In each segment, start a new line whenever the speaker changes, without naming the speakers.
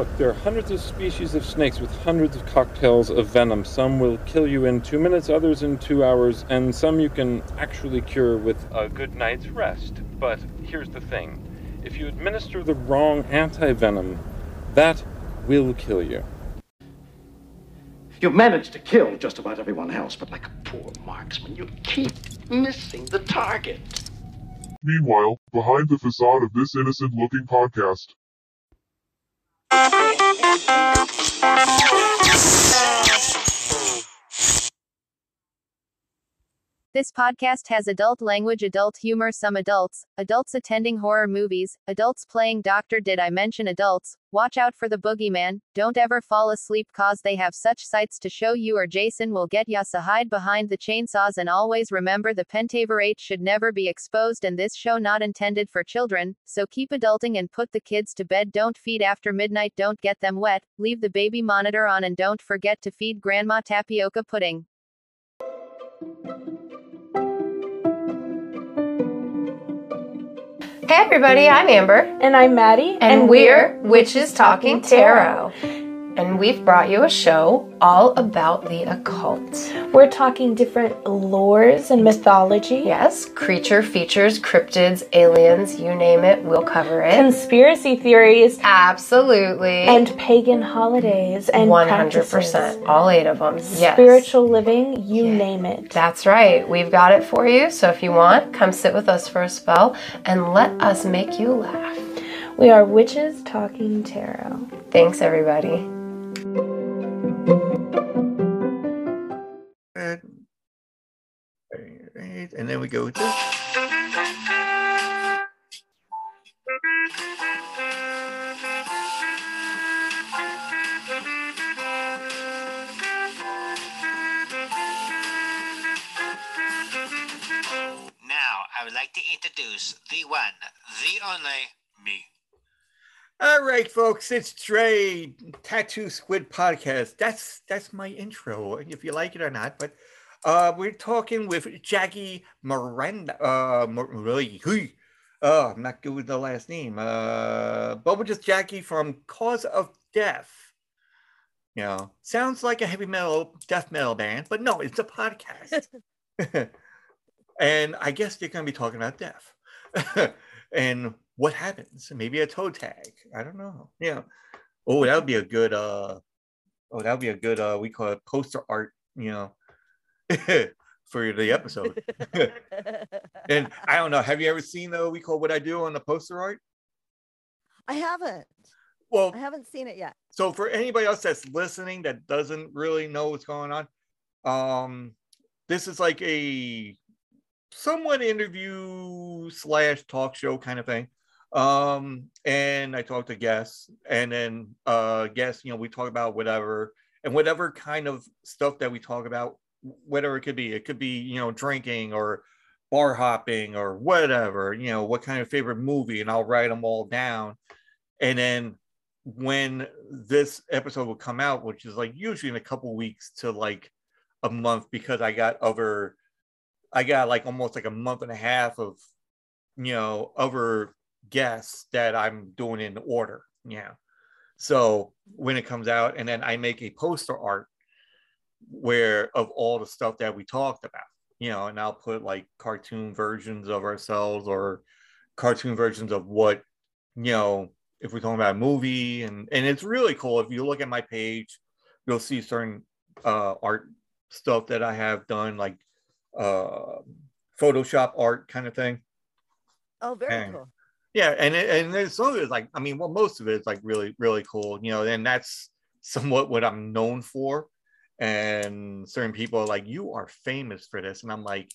Okay, look, there are hundreds of species of snakes with hundreds of cocktails of venom. Some will kill you in two minutes, others in two hours, and some you can actually cure with a good night's rest. But here's the thing if you administer the wrong anti venom, that will kill you.
You've managed to kill just about everyone else, but like a poor marksman, you keep missing the target.
Meanwhile, behind the facade of this innocent looking podcast. Thank you.
This podcast has adult language, adult humor, some adults, adults attending horror movies, adults playing doctor. Did I mention adults? Watch out for the boogeyman. Don't ever fall asleep cause they have such sights to show you or Jason will get ya. So hide behind the chainsaws and always remember the pentaverate should never be exposed and this show not intended for children. So keep adulting and put the kids to bed. Don't feed after midnight. Don't get them wet. Leave the baby monitor on and don't forget to feed grandma tapioca pudding.
Hey everybody, I'm Amber.
And I'm Maddie.
And, we're Witches Talking Tarot. And we've brought you a show all about the occult.
We're talking different lores and mythology.
Yes, creature features, cryptids, aliens, you name it, we'll cover it.
Conspiracy theories.
Absolutely.
And pagan holidays and
100%.
practices.
All eight of them. Yes.
Spiritual living, you name it.
That's right. We've got it for you. So if you want, come sit with us for a spell and let us make you laugh.
We are Witches Talking Tarot.
Thanks, everybody.
Right, and then we go with this.
Now, I would like to introduce the one, the only, me.
All right, folks, it's Trey, Tattoo Squid Podcast. That's that's my intro, if you like it or not. But uh, we're talking with Jackie Miranda. Uh. Oh, I'm not good with the last name. Uh, but we're just Jackie from Cause of Death. You know, sounds like a heavy metal, death metal band, but no, it's a podcast. and I guess they're going to be talking about death and what happens. Maybe a toe tag. I don't know. Yeah. Oh, that would be a good. uh Oh, that would be a good. uh We call it poster art. You know, for the episode. and I don't know. Have you ever seen the we call what I do on the poster art?
I haven't.
Well,
I haven't seen it yet.
So for anybody else that's listening that doesn't really know what's going on, um, this is like a somewhat interview slash talk show kind of thing. Um, and I talk to guests, and then uh guests, you know, we talk about whatever and whatever kind of stuff that we talk about, whatever it could be. It could be, you know, drinking or bar hopping or whatever, you know, what kind of favorite movie, and I'll write them all down. And then when this episode will come out, which is like usually in a couple weeks to like a month, because I got other, I got like almost like a month and a half of, you know, other guests that I'm doing in order. Yeah. So when it comes out, and then I make a poster art where of all the stuff that we talked about, you know, and I'll put like cartoon versions of ourselves or cartoon versions of what, you know, if we're talking about a movie and and it's really cool. If you look at my page, you'll see certain uh art stuff that I have done, like uh Photoshop art kind of thing.
Oh, very
And-
cool.
Yeah, and it, and there's some of it is like I mean, well, most of it is like really really cool, you know. And that's somewhat what I'm known for. And certain people are like, "You are famous for this," and I'm like,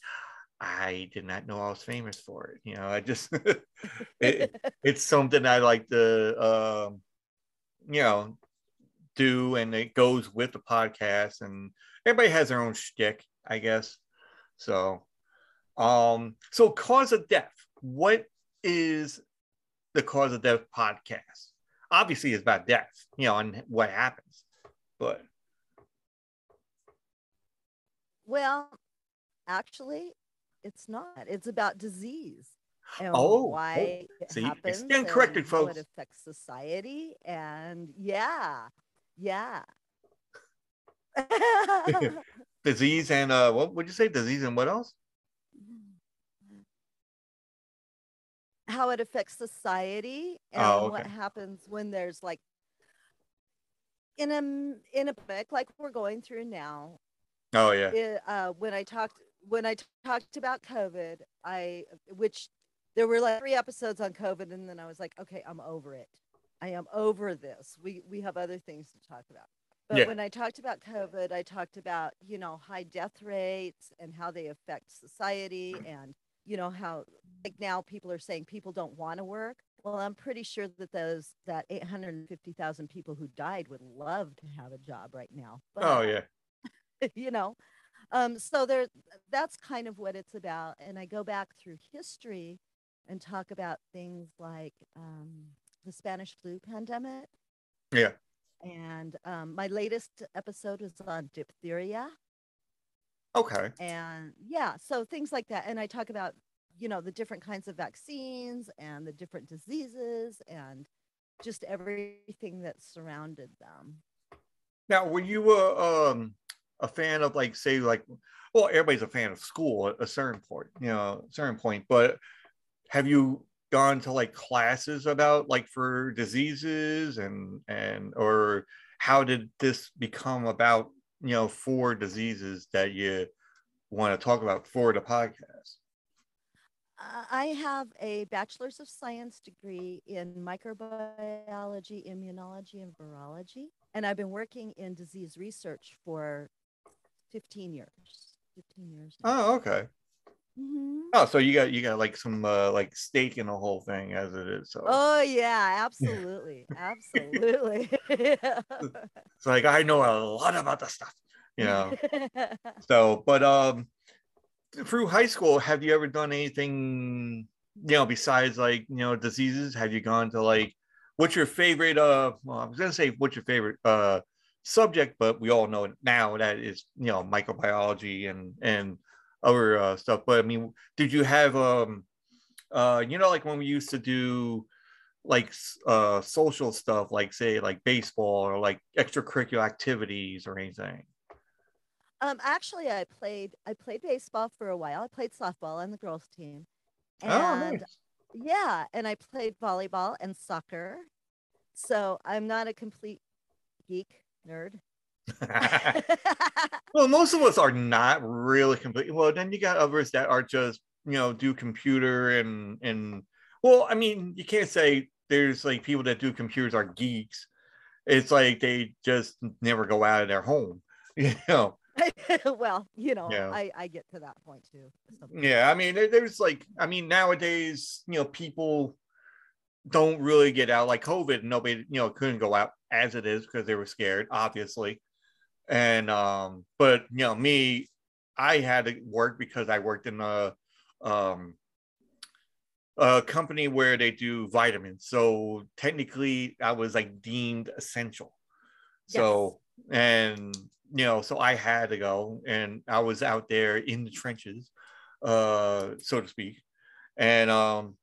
"I did not know I was famous for it." You know, I just it, it's something I like to um, you know do, and it goes with the podcast. And everybody has their own shtick, I guess. So, um, so cause of death. What is the cause of death podcast? Obviously, it's about death, you know, and what happens. But
Well, actually, it's not. It's about disease. and
Oh,
why
oh,
it
see, I stand corrected, folks.
it affects society and yeah yeah
Disease and uh, what would you say? Disease and what else?
how it affects society and
Oh,
what happens when there's like in a in a book like we're going through now
Oh yeah.
it, uh, when I talked when I t- talked about COVID, I which there were like three episodes on COVID, and then I was like, okay, I'm over it. I am over this. We we have other things to talk about. But
Yeah.
when I talked about COVID, I talked about you know high death rates and how they affect society, and you know how like now people are saying people don't want to work. Well, I'm pretty sure that those that 850,000 people who died would love to have a job right now.
Oh yeah.
you know um so there that's kind of what it's about and i go back through history and talk about things like um the spanish flu pandemic
Yeah.
and um my latest episode was on diphtheria
Okay.
and yeah so things like that and i talk about you know the different kinds of vaccines and the different diseases and just everything that surrounded them
Now, when you were um a fan of like say like well everybody's a fan of school at a certain point, you know, certain point, but have you gone to like classes about like for diseases and and or how did this become about you know for diseases that you want to talk about for the podcast?
I have a bachelor's of science degree in microbiology, immunology, and virology, and I've been working in disease research for 15 years. 15 years. now.
Oh, okay.
Mhm.
Oh, so you got you got like some uh, like stake in the whole thing as it is. So
Oh yeah, absolutely, absolutely.
it's like I know a lot about the stuff, you know. So, but um, through high school, have you ever done anything, you know, besides like you know diseases? Have you gone to like, what's your favorite? Uh, well, I was gonna say what's your favorite uh subject, but we all know now that is you know microbiology and and other uh, stuff. But I mean, did you have um, uh, you know, like when we used to do like uh social stuff, like say like baseball or like extracurricular activities or anything?
um, actually, I played I played baseball for a while. I played softball on the girls' team, and
oh, nice.
yeah, and I played volleyball and soccer. So I'm not a complete geek nerd.
well, most of us are not really complete. Well, then you got others that are just you know do computer and and well, I mean, you can't say there's like people that do computers are geeks. It's like they just never go out of their home, you know.
well, you know,
Yeah.
I, I get to that point too. sometimes.
Yeah, I mean, there- there's like, I mean, nowadays, you know, people don't really get out like COVID. Nobody, you know, couldn't go out as it is because they were scared, obviously. And um, but you know, me, I had to work because I worked in a um a company where they do vitamins. So technically, I was like deemed essential. So and you know, so I had to go, and I was out there in the trenches, uh, so to speak. And um,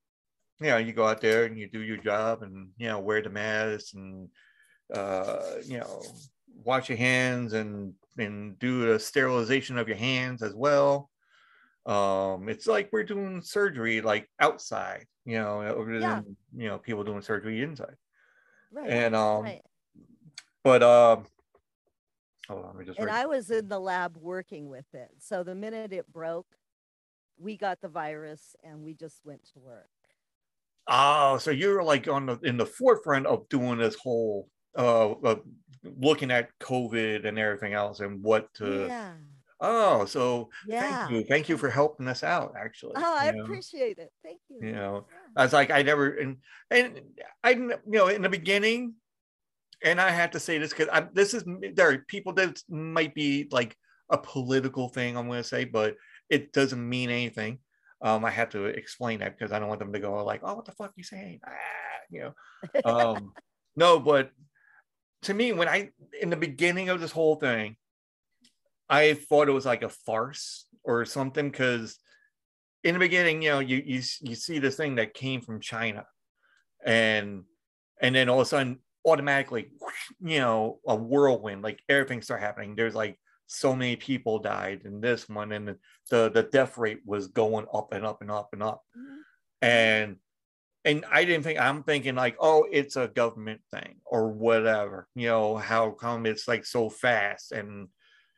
you know, you go out there and you do your job, and you know, wear the mask, and uh, you know, wash your hands, and and do the sterilization of your hands as well. Um, it's like we're doing surgery like outside, you know, other
Yeah.
than you know people doing surgery inside.
Right.
And um,
right.
but um, hold on, let me just.
And I was in the lab working with it. So the minute it broke, we got the virus and we just went to work.
Oh, so you're like on the in the forefront of doing this whole uh, uh looking at COVID and everything else and what to
yeah.
oh so
Yeah.
thank you. Thank you for helping us out actually.
Oh, I
know?
appreciate it. Thank you.
you know
Yeah.
I was like I never and and I you know in the beginning and I have to say this because I this is there are people that might be like a political thing I'm going to say but it doesn't mean anything um I have to explain that because I don't want them to go like oh what the fuck are you saying ah, you know um no but to me when I in the beginning of this whole thing I thought it was like a farce or something because in the beginning, you know, you you you see this thing that came from China, and and then all of a sudden, automatically, you know, a whirlwind, like everything started happening. There's like so many people died in this one, and the the death rate was going up and up and up and up, mm-hmm. and and I didn't think I'm thinking like, oh, it's a government thing or whatever. You know, how come it's like so fast and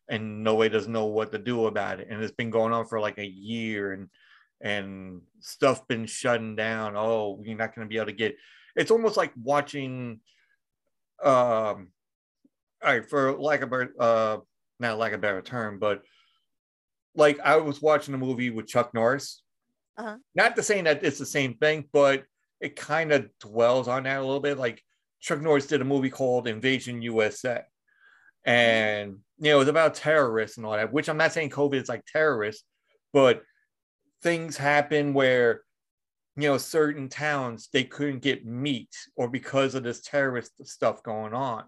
and nobody doesn't know what to do about it, and it's been going on for like a year and and stuff been shutting down. Oh, you're not going to be able to get. It's almost like watching. Um, all right, for lack of a uh, not lack of a better term, but like I was watching a movie with Chuck Norris.
Uh-huh.
Not to saying that it's the same thing, but it kind of dwells on that a little bit. Like Chuck Norris did a movie called Invasion USA, and you know it was about terrorists and all that. Which I'm not saying COVID is like terrorists, but things happen where you know certain towns they couldn't get meat or because of this terrorist stuff going on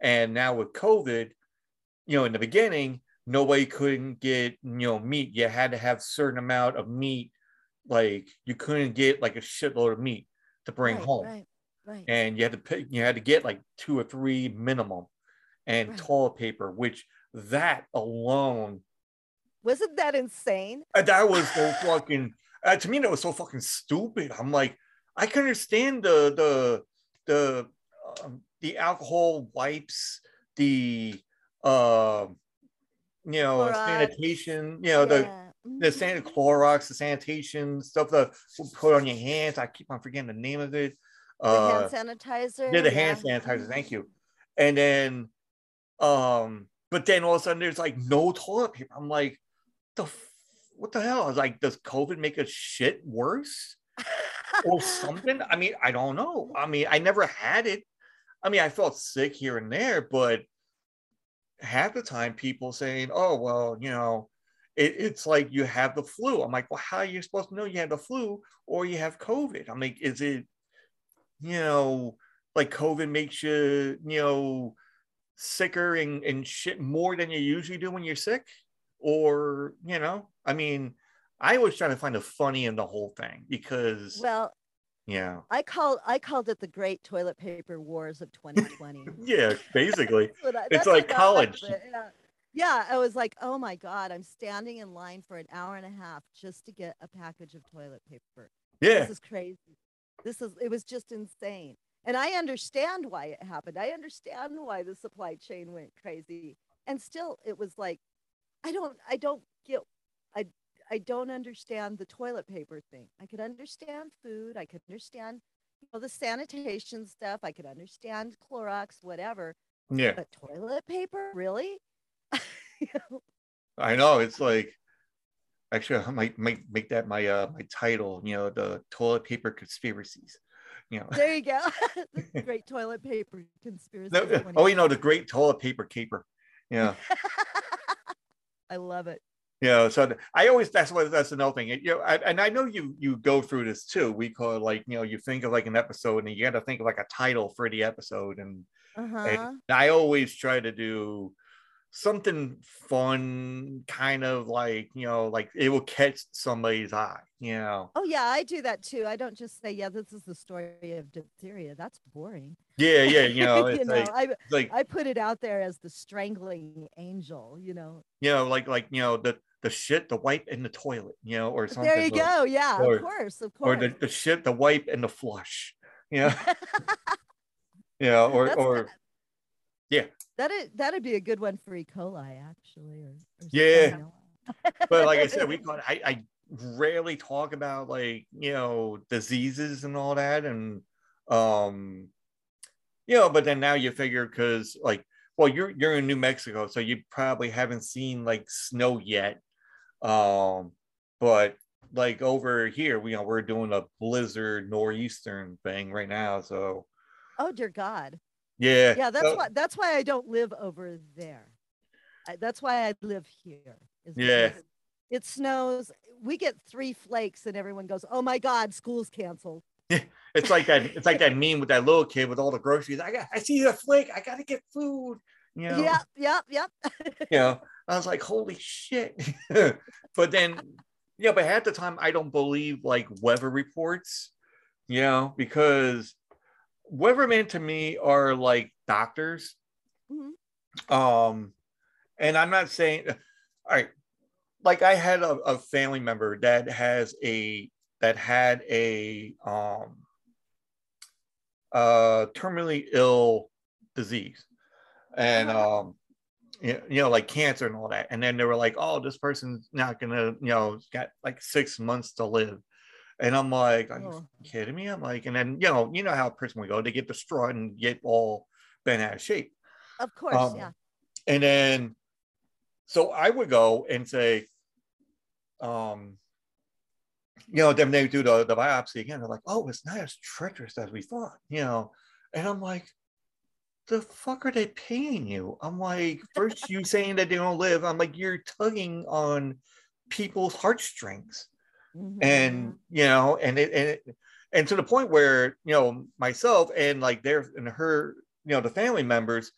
and now with covid you know in the beginning nobody couldn't get you know meat you had to have certain amount of meat like you couldn't get like a shitload of meat to bring
Right,
home
Right. Right.
and you had to pick you had to get like two or three minimum and
Right.
toilet paper which that alone
Wasn't that insane?
uh, That was so fucking. Uh, to me, that was so fucking stupid. I'm like, I can understand the the the um, the alcohol wipes, the uh, you know sanitation, you know
Yeah.
the
Mhm.
san Clorox, the sanitation stuff that we put on your hands. I keep on forgetting the name of it.
The
Uh,
hand sanitizer.
yeah, the hand
yeah.
sanitizer. Thank you. And then, um, but then all of a sudden there's like no toilet paper. I'm like, the what the hell? I was like, does COVID make a shit worse or something? I mean, I don't know. I mean, I never had it. I mean, I felt sick here and there, but half the time people saying, oh, well, you know, it, it's like you have the flu. I'm like, well, how are you supposed to know you have the flu or you have COVID? I'm like, is it, you know, like COVID makes you, you know, sicker and, and shit more than you usually do when you're sick? Or, you know, I mean, I was trying to find the funny in the whole thing because,
Well,
yeah,
I called I called it the Great Toilet Paper Wars of 2020.
yeah, basically.
I-
It's like college.
it, Yeah. Yeah, I was like, oh my god, I'm standing in line for an hour and a half just to get a package of toilet paper.
Yeah.
This is crazy. This is it was just insane. And I understand why it happened. I understand why the supply chain went crazy. And still it was like I don't I don't get I I don't understand the toilet paper thing. I could understand food, I could understand you know the sanitation stuff, I could understand Clorox, whatever.
Yeah.
But toilet paper, really?
I know it's like actually I might might make that my uh my title, you know, the toilet paper conspiracies. You know.
There you go. the great toilet paper conspiracy.
No, oh, you know, the great toilet paper caper. Yeah.
I love it.
Yeah, so I always that's what that's another thing. You know, I, and I know you you go through this too. We call it like you know you think of like an episode and you got to think of like a title for the episode, and,
Uh-huh.
and I always try to do something fun, kind of like you know like it will catch somebody's eye. You know,
Oh yeah, I do that too. I don't just say, "Yeah, this is the story of diphtheria." That's boring.
yeah, yeah, you know,
you know,
like
I
like
I put it out there as the strangling angel. You know.
you know like like you know the the shit, the wipe, and the toilet. You know, or something.
There you
or-
go. Yeah,
or-
of course, of course or
the, the shit, the wipe, and the flush. You know, yeah, or
That's
or yeah,
That'd that'd be a good one for E. coli, actually. Or, or
Yeah. but like I said, we it, I, I rarely talk about like you know diseases and all that, and um, you know, but then now you figure because like, well, you're you're in New Mexico, so you probably haven't seen like snow yet, um, but like over here, we you know we're doing a blizzard northeastern thing right now, so
Oh dear God.
Yeah,
Yeah, that's
so-
why that's why I don't live over there. I, that's why I live here.
Yeah.
It snows. We get three flakes, and everyone goes, "Oh my God, school's canceled."
It's like that. It's like that meme with that little kid with all the groceries. I got. I see a flake. I gotta get food. You know.
Yep, yep, yep.
You know. I was like, holy shit. but then, yeah, but half the time I don't believe like weather reports, you know, because weathermen to me are like doctors.
Mhm.
Um, and I'm not saying, all right, like I had a, a family member that has a that had a um uh terminally ill disease and um you you know like cancer and all that and then they were like oh this person's not gonna you know got like six months to live and i'm like are you
Oh.
kidding me i'm like and then you know you know how a person would go they get distraught and get all bent out of shape
Of course,
Um,
yeah.
and then so I would go and say, um, you know, then they do the, the biopsy again. They're like, oh, it's not as treacherous as we thought, you know. And I'm like, the fuck are they paying you? I'm like, first you saying that they don't live. I'm like, you're tugging on people's heartstrings and
Mhm.
you know and it and it, and to the point where you know myself and like their and her you know the family members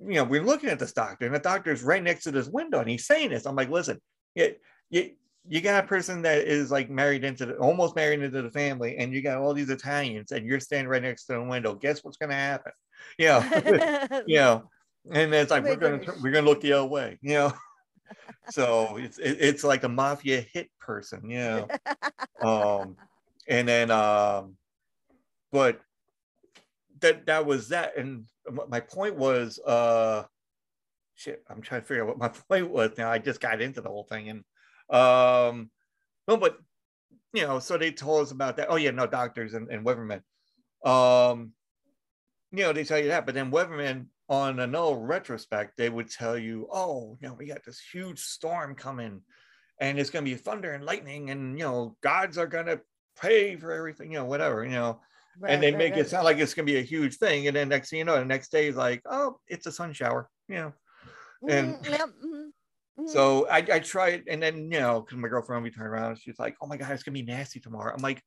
you know we're looking at this doctor and the doctor's right next to this window and he's saying this. I'm like listen you, you, you got a person that is like married into the almost married into the family and you got all these italians and you're standing right next to the window. Guess what's going to happen yeah you know and it's like we're
Wait,
gonna we're gonna look the other way you know so it's it, it's like a mafia hit person yeah. um and then um but that that was that and my point was uh shit i'm trying to figure out what my point was now i just got into the whole thing and um no but you know so they told us about that oh yeah no doctors and, and weathermen um you know they tell you that but then weathermen on another retrospect they would tell you oh you know we got this huge storm coming and it's going to be thunder and lightning and you know gods are going to pay for everything you know whatever you know
Right,
and they
right,
make
right.
it sound like it's going to be a huge thing and then next thing you know the next day is like oh it's a sun shower you know and-
Mhm, yep, mhm, mhm.
so I, I tried and then you know because my girlfriend we turned around she's like oh my god it's going to be nasty tomorrow i'm like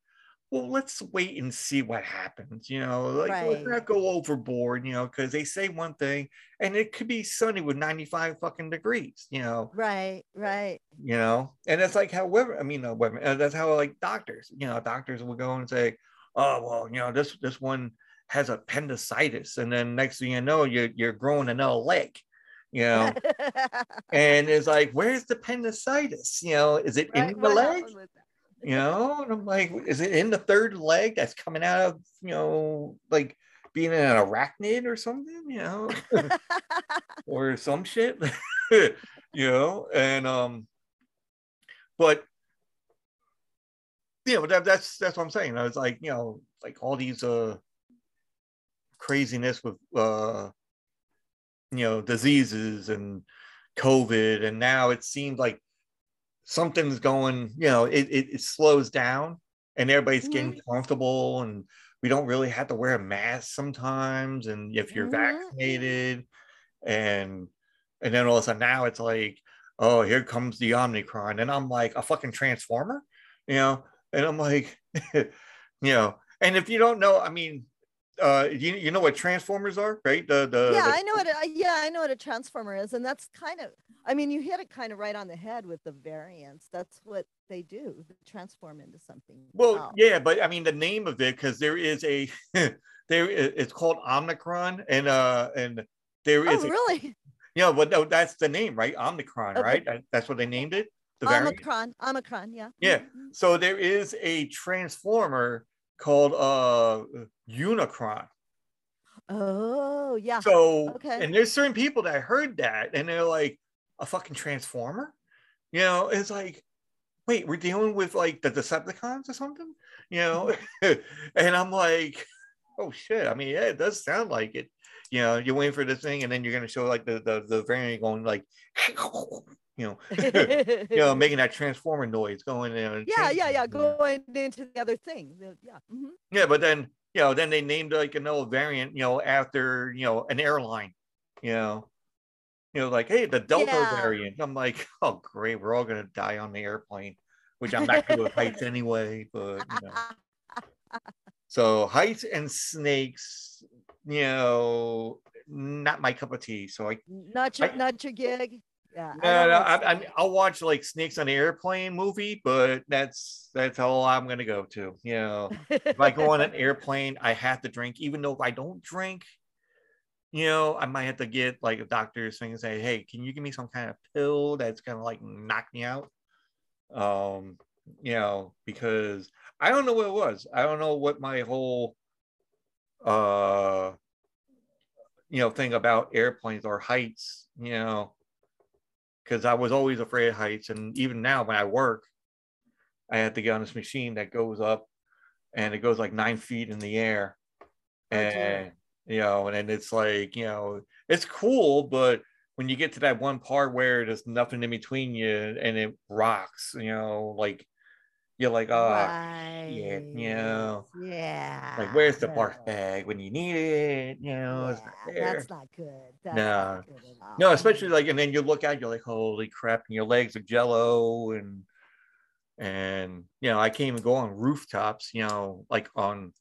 well let's wait and see what happens you know like let's not go overboard you know because they say one thing and it could be sunny with 95 fucking degrees you know?
Right, right.
you know? And it's like however i mean uh, women uh, that's how like doctors you know doctors will go and say oh well you know this this one has appendicitis and then next thing you know you're, you're growing another leg you know? And it's like where's the appendicitis? You know is it
Right,
in the leg?
happened with that?
You know and i'm like is it in the third leg that's coming out of you know like being an arachnid or something you know or some shit? You know and um but you know that, that's that's what i'm saying. I was like you know like all these uh craziness with uh you know diseases and covid and now it seems like something's going you know it, it, it slows down and everybody's getting comfortable and we don't really have to wear a mask sometimes and if you're
Mhm.
vaccinated and and then all of a sudden now it's like oh here comes the omicron. And i'm like a fucking transformer? You know? And i'm like you know? And if you don't know i mean uh you, you know what transformers are right the the,
yeah,
the-
I know what. A, yeah, I know what a transformer is, and that's kind of. I mean, you hit it kind of right on the head with the variants. That's what they do. They transform into something.
Well,
else.
yeah, but I mean the name of it because there is a there it's called Omicron and uh and there is
Oh,
is a,
really?
yeah, but no, that's the name, right? Omicron,
Okay.
right? That's what they named it. The variant.
Omicron. Omicron. Yeah.
Yeah.
Mhm.
So there is a transformer called uh Unicron.
Oh, yeah.
So
Okay.
and there's certain people that heard that and they're like a fucking transformer, you know? It's like, wait, we're dealing with like the Decepticons or something, you know? and I'm like, oh shit. I mean, yeah, it does sound like it. You know, you're waiting for this thing, and then you're gonna show like the the, the variant going like, you know, you know, making that transformer noise going in.
yeah, yeah, yeah. Going into the other thing. The- yeah. mhm.
Yeah, but then you know, then they named like another variant, you know, after you know an airline, you know, you know, like hey, the Delta
Yeah.
variant. I'm like, oh great, we're all gonna die on the airplane, which I'm not good with heights anyway. But you know, so heights and snakes, you know, not my cup of tea. So I
Not your,
I-
not your gig. Yeah. I
No, no, I, I. I'll watch like Snakes on an Airplane movie, but that's that's all I'm gonna go to. You know, if I go on an airplane, I have to drink, even though if I don't drink, you know, I might have to get like a doctor's thing and say, hey, can you give me some kind of pill that's gonna like knock me out? Um, you know, because I don't know what it was. I don't know what my whole uh you know thing about airplanes or heights, you know, because I was always afraid of heights, and even now when I work, I have to get on this machine that goes up, and it goes like nine feet in the air,
Oh,
and you know, and then it's like you know, it's cool, but when you get to that one part where there's nothing in between you and it rocks, you know, like you're like, oh,
right.
you know.
Yeah.
like where's the
no.
barf bag when you need it? You know, it's not there.
that's not good. That's
No.
not good.
No, especially like, and then you look out, you're like, holy crap, and your legs are jello, and and you know, I can't even go on rooftops, you know, like on,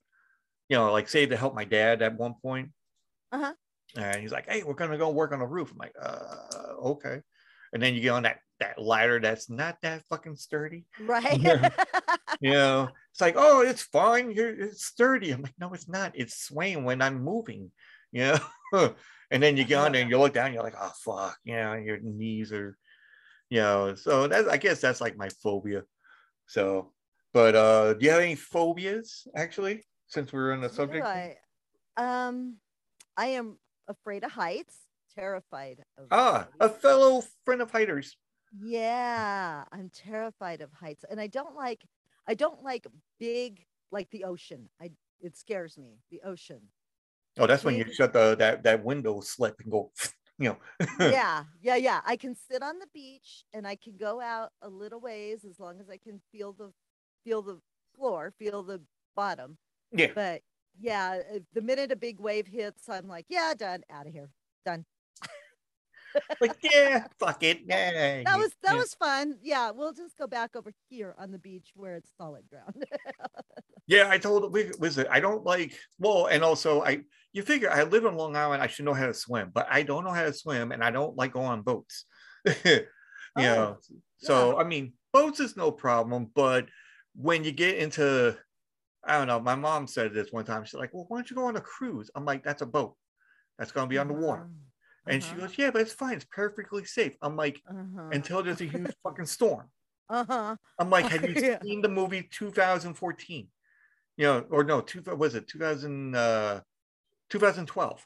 you know, like say to help my dad at one point,
Uh-huh.
and he's like, hey, we're gonna go work on the roof. I'm like, uh, okay, and then you get on that that ladder that's not that fucking sturdy,
Right.
Yeah. you know, it's like, oh, it's fine, you're it's sturdy. I'm like, no, it's not. It's swaying when I'm moving, you know. and then you get on there and you look down, you're like, oh fuck, you know, your knees are, you know. So that's I guess that's like my phobia. So, but uh, do you have any phobias actually? Since we're on the subject,
I? Um, I am afraid of heights, terrified of
ah, a fellow friend of Hiders.
Yeah, I'm terrified of heights, and I don't like I don't like big like the ocean. I it scares me. The ocean.
Oh, that's when you shut the that that window slip and go, you know.
yeah, yeah, yeah. I can sit on the beach and I can go out a little ways as long as I can feel the feel the floor, feel the bottom.
yeah.
But yeah, the minute a big wave hits, I'm like, yeah, done, out of here, done.
Like yeah, fuck it. Yeah,
That was that
yeah.
was fun. Yeah, we'll just go back over here on the beach where it's solid ground.
Yeah, I told we was it. I don't like well, and also I you figure I live in Long Island, I should know how to swim, but I don't know how to swim, and I don't like going on boats. you oh, know, so I mean, boats is no problem, but when you get into I don't know, my mom said this one time. She's like, Well, why don't you go on a cruise? I'm like, That's a boat. That's gonna be on the water. And she
Uh-huh.
goes, Yeah, but it's fine, it's perfectly safe. I'm like,
Uh-huh.
until there's a huge fucking storm.
Uh-huh.
I'm like, have you
Yeah.
seen the movie 2014? You know, or no, two was it 2000 uh 2012?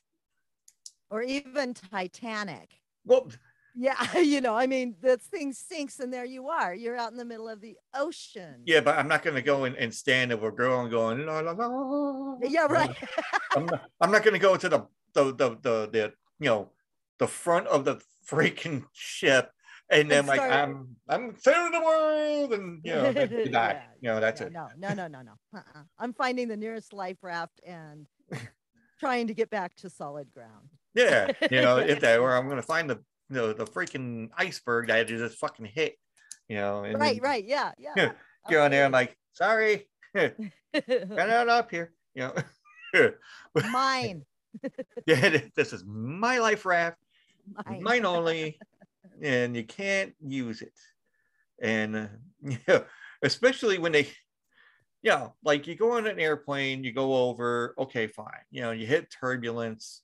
Or even Titanic.
Well,
Yeah, you know, I mean, this thing sinks and there you are. You're out in the middle of the ocean.
yeah, but I'm not gonna go and, and stand over a girl and going, la, la, la.
Yeah, right.
I'm not, I'm not gonna go to the the the the, the you know the front of the freaking ship and then
And
like I'm I'm saving the world and you know you die.
Yeah,
You know, that's
Yeah,
it.
No, no, no, no, no. Uh-uh. I'm finding the nearest life raft and trying to get back to solid ground.
Yeah, you know, if that or I'm gonna find the the, the freaking iceberg that I just fucking hit, you know, and
right,
then
right. Yeah, yeah.
Yeah, go on there and
absolutely.
like, sorry, run out up here, you know.
Mine.
yeah, this is my life raft,
Mine.
mine only, and you can't use it. And uh, especially when they, yeah, like you go on an airplane, you go over, okay, fine, you know, you hit turbulence,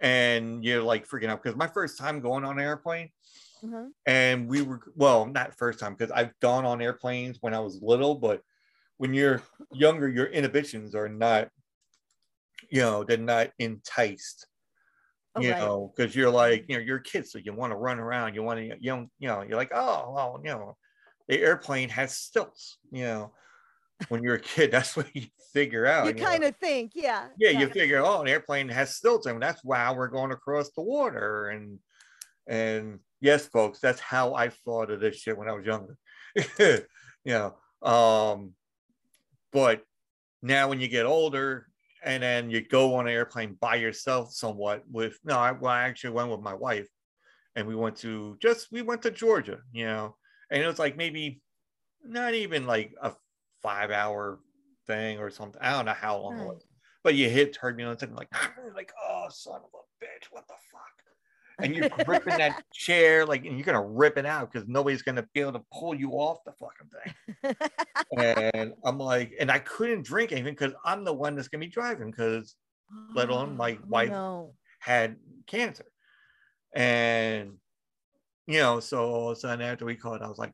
and you're like freaking out because my first time going on an airplane,
Uh-huh.
and we were well, not first time because I've gone on airplanes when I was little, but when you're younger, your inhibitions are not, you know, they're not enticed
Oh,
you
right.
know, because you're like, you know, you're a kid, so you want to run around, you want to, you don't, you know, you're like, oh, well, you know, the airplane has stilts, you know. When you're a kid, that's what you figure out.
you
know.
kind of think, yeah.
yeah, you figure, oh, an airplane has stilts, and that's why we're going across the water. And and yes, folks, that's how I thought of this shit when I was younger. you know, um, but now when you get older and then you go on an airplane by yourself somewhat with no, I, well, I actually went with my wife and we went to just we went to Georgia, you know, and it was like maybe not even like a five hour thing or something. I don't know how long it hmm. was, but you hit turbulence and like like oh son of a bitch, what the fuck, and you're gripping that chair like and you're gonna rip it out because nobody's gonna be able to pull you off the fucking thing. and I'm like, and I couldn't drink anything because I'm the one that's gonna be driving because let alone my
Oh,
wife
no.
had cancer. And you know, so all of a sudden after we called, I was like,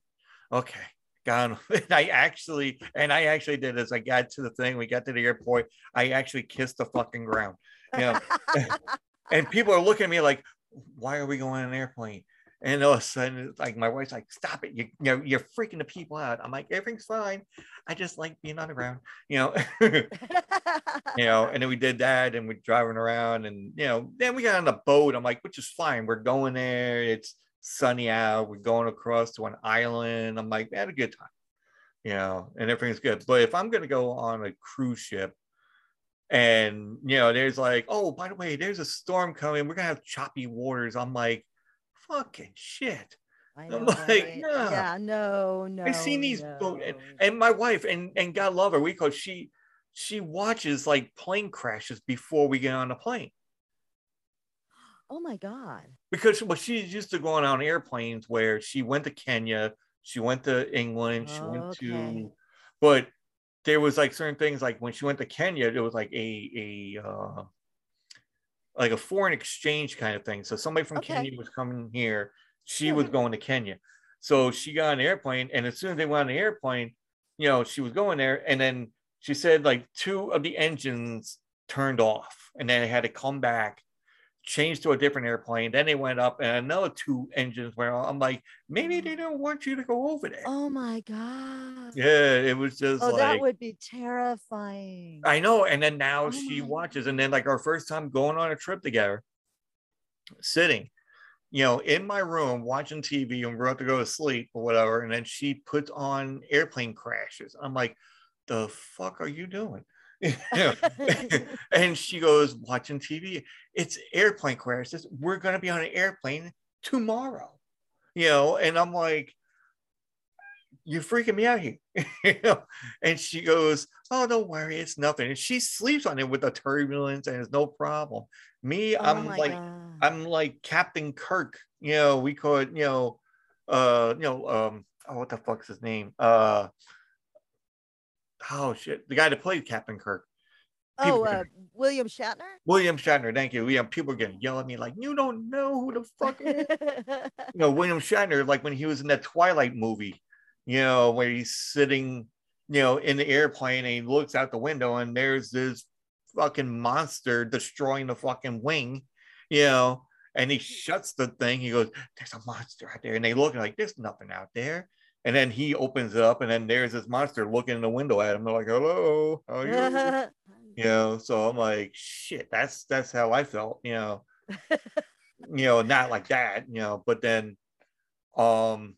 okay, gone. And I actually, and I actually did as I got to the thing, we got to the airport, I actually kissed the fucking ground. You know, and people are looking at me like, why are we going on an airplane? And all of a sudden, like my wife's like, stop it. You, you know, you're freaking the people out. I'm like, everything's fine. I just like being on the ground, you know. you know, and then we did that and we're driving around and you know, then we got on the boat. I'm like, which is fine. We're going there. It's sunny out. We're going across to an island. I'm like, had a good time, you know, and everything's good. But if I'm gonna go on a cruise ship and you know, there's like, oh, by the way, there's a storm coming, we're gonna have choppy waters. I'm like, fucking shit.
I
I'm like,
right?
nah.
yeah, no, no.
I've seen these boat and, and my wife and and God love her, we call she she watches like plane crashes before we get on the plane
oh my god.
because well, she's used to going on airplanes where she went to Kenya, she went to England, she went oh,
Okay.
to, but there was like certain things like when she went to Kenya, it was like a a uh, like a foreign exchange kind of thing. So somebody from
Okay.
Kenya was coming here, she was going to Kenya, so she got on the airplane, and as soon as they went on the airplane, you know, she was going there, and then she said like two of the engines turned off, and then they had to come back changed to a different airplane. Then they went up, and another two engines went on. I'm like, maybe they mm. don't want you to go over there.
Oh my god.
Yeah, it was just
Oh,
like
that would be terrifying.
I know. And then now
Oh
she watches, and then like our first time going on a trip together, sitting, you know, in my room watching TV, and we're about to go to sleep or whatever. And then she puts on airplane crashes. I'm like, the fuck are you doing? And she goes watching TV. It's airplane crashes. We're gonna be on an airplane tomorrow, you know. And I'm like, you're freaking me out here, you know. And she goes, oh, don't worry, it's nothing. And she sleeps on it with the turbulence, and it's no problem. Me,
oh
I'm like,
God.
I'm like Captain Kirk. You know, we call it, you know, uh, you know, um, oh, what the fuck's his name? Uh, oh shit, the guy that played Captain Kirk. people
oh, uh, William Shatner.
William Shatner, thank you. Yeah, people are gonna yell at me like, you don't know who the fuck is. you know, William Shatner, like when he was in that Twilight movie, you know, where he's sitting, you know, in the airplane and he looks out the window and there's this fucking monster destroying the fucking wing, you know, and he shuts the thing. He goes, There's a monster out there. And they look like there's nothing out there. And then he opens it up, and then there's this monster looking in the window at him. They're like, Hello, how are you? you know so i'm like shit that's that's how i felt you know. You know not like that you know but then um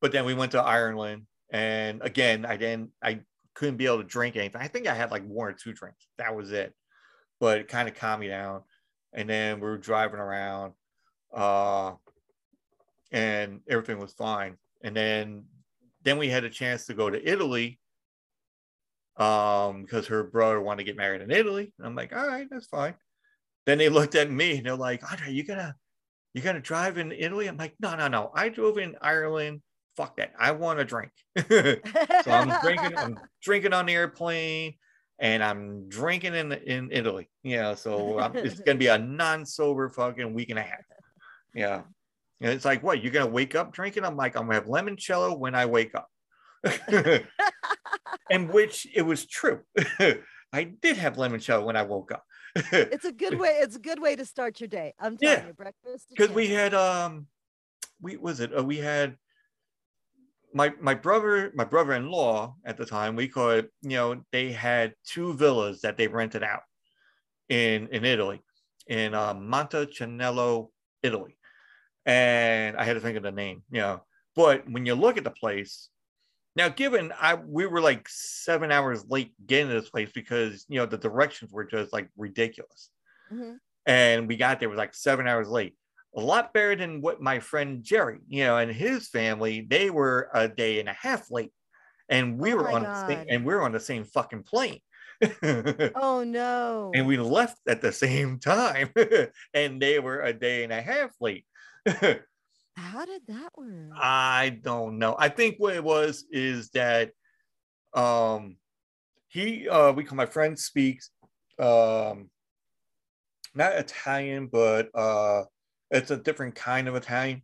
but then we went to ireland and again i didn't i couldn't be able to drink anything. I think i had like one or two drinks. That was it. But it kind of calmed me down. And then we were driving around uh and everything was fine and then then we had a chance to go to italy um, because her brother wanted to get married in Italy. And I'm like, all right, that's fine. Then they looked at me and they're like, Andre, you gonna you gonna drive in Italy? I'm like, no, no, no. I drove in Ireland. Fuck that. I want to drink. so I'm drinking, I'm drinking on the airplane and I'm drinking in in Italy. Yeah, so I'm, it's gonna be a non-sober fucking week and a half. Yeah. And it's like, what? You're gonna wake up drinking? I'm like, I'm gonna have limoncello when I wake up. and which it was true. I did have limoncello when I woke up.
it's a good way. It's a good way to start your day. I'm telling
Yeah.
you, breakfast.
because we had um we was it uh, we had my my brother my brother-in-law at the time we call it you know they had two villas that they rented out in in italy in uh, montecinello italy and i had to think of the name you know. But when you look at the place now given i we were like seven hours late getting to this place because you know the directions were just like ridiculous.
Mhm.
and we got there was like seven hours late. A lot better than what my friend jerry you know and his family they were a day and a half late. And we
Oh
were on the same and we were on the same fucking plane.
Oh no.
and we left at the same time, and they were a day and a half late.
How did that work?
I don't know. I think what it was is that um he uh we call my friend speaks um not Italian, but uh it's a different kind of Italian.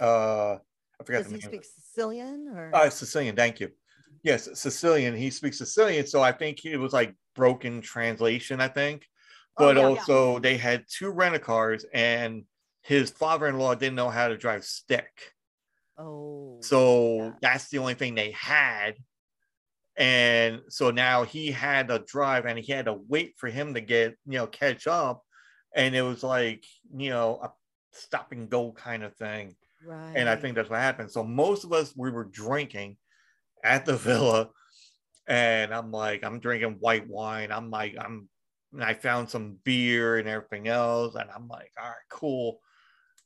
Uh I forgot
Does
the
he
name.
speak Sicilian or?
Uh, Sicilian, thank you. Yes, Sicilian. He speaks Sicilian, so I think it was like broken translation. I think,
Oh,
but
yeah, yeah.
also they had two rent a cars, and his father-in-law didn't know how to drive stick,
oh.
so
yeah.
that's the only thing they had. And so now he had to drive, and he had to wait for him to get you know catch up, and it was like you know a stop and go kind of thing
Right.
and I think that's what happened. So most of us we were drinking at the villa, and I'm like, I'm drinking white wine. I'm like, I'm, and I found some beer and everything else, and I'm like, all right, cool.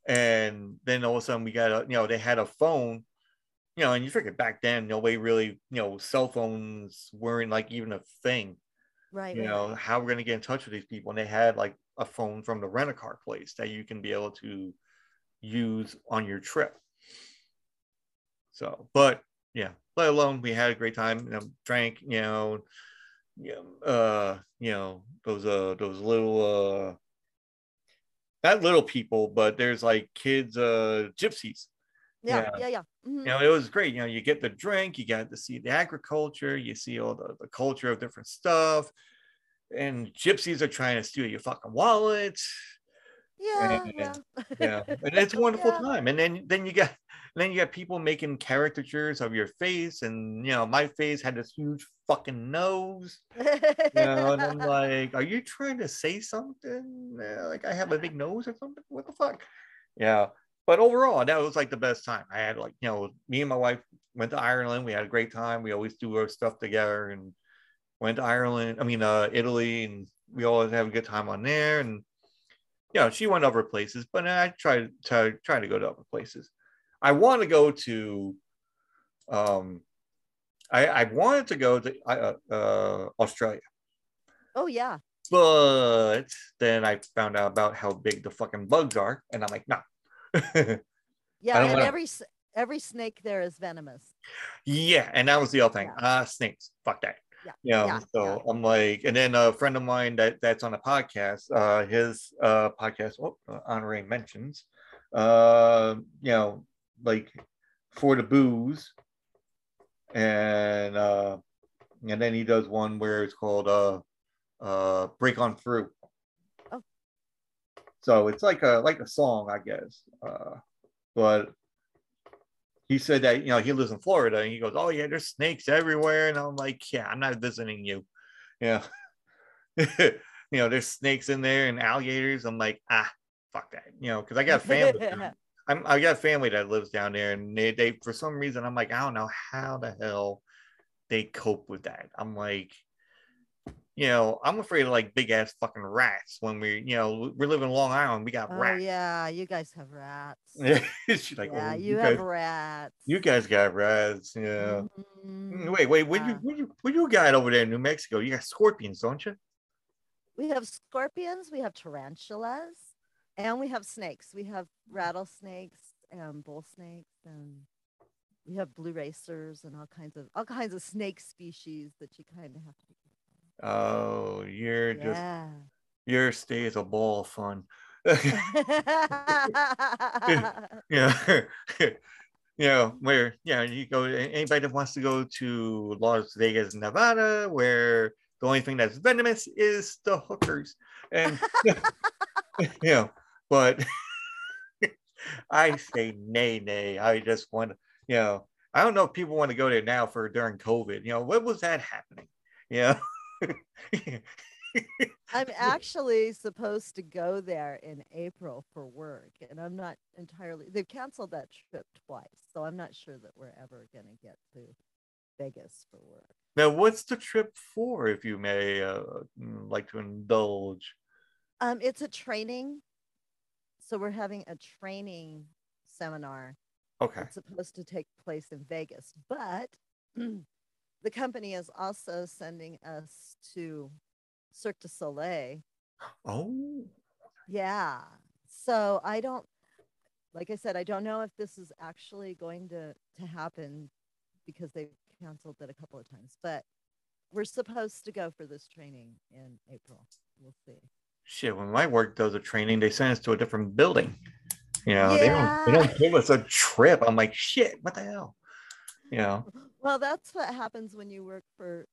And then all of a sudden we got a, you know, they had a phone, you know, and you figure back then nobody really, you know, cell phones weren't like even a thing.
right.
You
right,
know, how we're gonna get in touch with these people, and they had like a phone from the rent a car place that you can be able to use on your trip. So, but yeah, let alone we had a great time. You know, drank, you know, you know, uh, you know, those uh those little uh not little people, but there's like kids, uh gypsies.
Yeah.
yeah.
Yeah. Yeah. Mhm.
You know, it was great. You know, you get the drink, you got to see the agriculture, you see all the, the culture of different stuff. And gypsies are trying to steal your fucking wallet
Yeah.
and-
Yeah.
yeah and it's a wonderful
Yeah.
time and then then you got then you got people making caricatures of your face and you know my face had this huge fucking nose you know and i'm like are you trying to say something Uh, like i have a big nose or something what the fuck yeah but overall that was like the best time i had like you know me and my wife went to ireland we had a great time we always do our stuff together and went to ireland i mean uh italy and we always have a good time on there and you know, she went other places, but I tried to try to go to other places. I want to go to, um, I, I wanted to go to uh, uh, Australia,
oh yeah.
but then I found out about how big the fucking bugs are, and I'm like, no.
Yeah. And
wanna-
every every snake there is venomous.
yeah, and that was the other thing.
Yeah.
Ah, snakes, fuck that.
Yeah,
You know,
yeah,
so
yeah.
I'm like, and then a friend of mine that that's on a podcast, uh, his uh podcast, oh, uh, honoring mentions, uh, you know, like for the booze, and uh, and then he does one where it's called uh, uh, break on through.
Oh.
So it's like a like a song, I guess, uh, but he said that you know he lives in Florida and he goes, "Oh yeah, there's snakes everywhere," and I'm like, "Yeah, I'm not visiting you." Yeah, you know, there's snakes in there and alligators. I'm like, ah, fuck that, you know, because I got family. I'm, I got family that lives down there, and they, they for some reason I'm like, I don't know how the hell they cope with that. I'm like, you know, I'm afraid of like big ass fucking rats when we, you know, we live in Long Island, we got
Oh
rats.
yeah, you guys have rats.
She's like,
yeah,
oh,
you,
guys,
have rats.
you guys got rats, yeah.
Mhm.
Mm, Wait, wait, what you what you what you got over there in New Mexico? You got scorpions, don't you?
We have scorpions, we have tarantulas, and we have snakes. We have rattlesnakes and bull snakes, and we have blue racers and all kinds of all kinds of snake species that you kind of have to. be
Oh, you're just
Yeah.
your stay is a ball of fun.
yeah.
you know, where yeah, you go anybody that wants to go to Las Vegas, Nevada, where the only thing that's venomous is the hookers. And you know, but I say nay, nay. I just want to, you know, I don't know if people want to go there now for during COVID. You know, what was that happening? Yeah.
I'm actually supposed to go there in April for work, and I'm not entirely. They've canceled that trip twice, so I'm not sure that we're ever going to get to Vegas for work.
now, what's the trip for, if you may uh, mm, like to indulge?
Um, it's a training, so we're having a training seminar.
Okay.
It's supposed to take place in Vegas, but the company is also sending us to Cirque du Soleil.
Oh,
Yeah. So I don't, like I said, I don't know if this is actually going to to happen because they've canceled it a couple of times. But we're supposed to go for this training in April. We'll see.
shit. When my work does a training, they send us to a different building. You know, they don't they don't give us a trip. I'm like, shit, what the hell? You know,
Well, that's what happens when you work for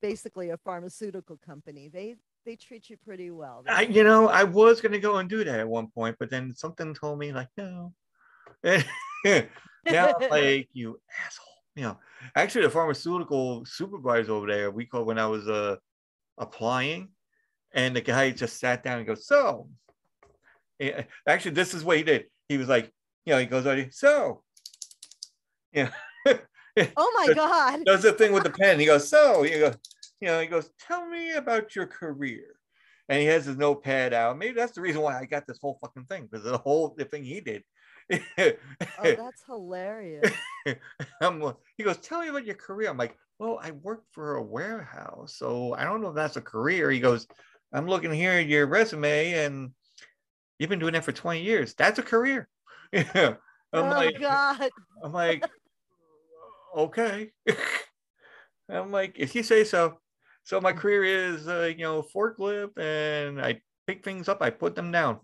basically a pharmaceutical company. They they treat you pretty well.
I, you know, I was gonna go and do that at one point, but then something told me like, no. now, like you asshole. You know, actually, the pharmaceutical supervisor over there, we called when I was uh applying, and the guy just sat down and goes, so. eh, Actually, this is what he did. He was like, you know, he goes, so. Yeah.
oh my God.
does the thing with the pen. He goes, so he goes, you know, he goes, tell me about your career. And he has his notepad out. Maybe that's the reason why I got this whole fucking thing because the whole the thing he did.
Oh, that's hilarious.
I'm, he goes, tell me about your career. I'm like, well, I work for a warehouse, so I don't know if that's a career. He goes, I'm looking here at your resume, and you've been doing that for 20 years. That's a career. I'm
oh
like,
God.
I'm like, okay. I'm like, if you say so. So my career is, uh, you know, forklift, and I pick things up, I put them down.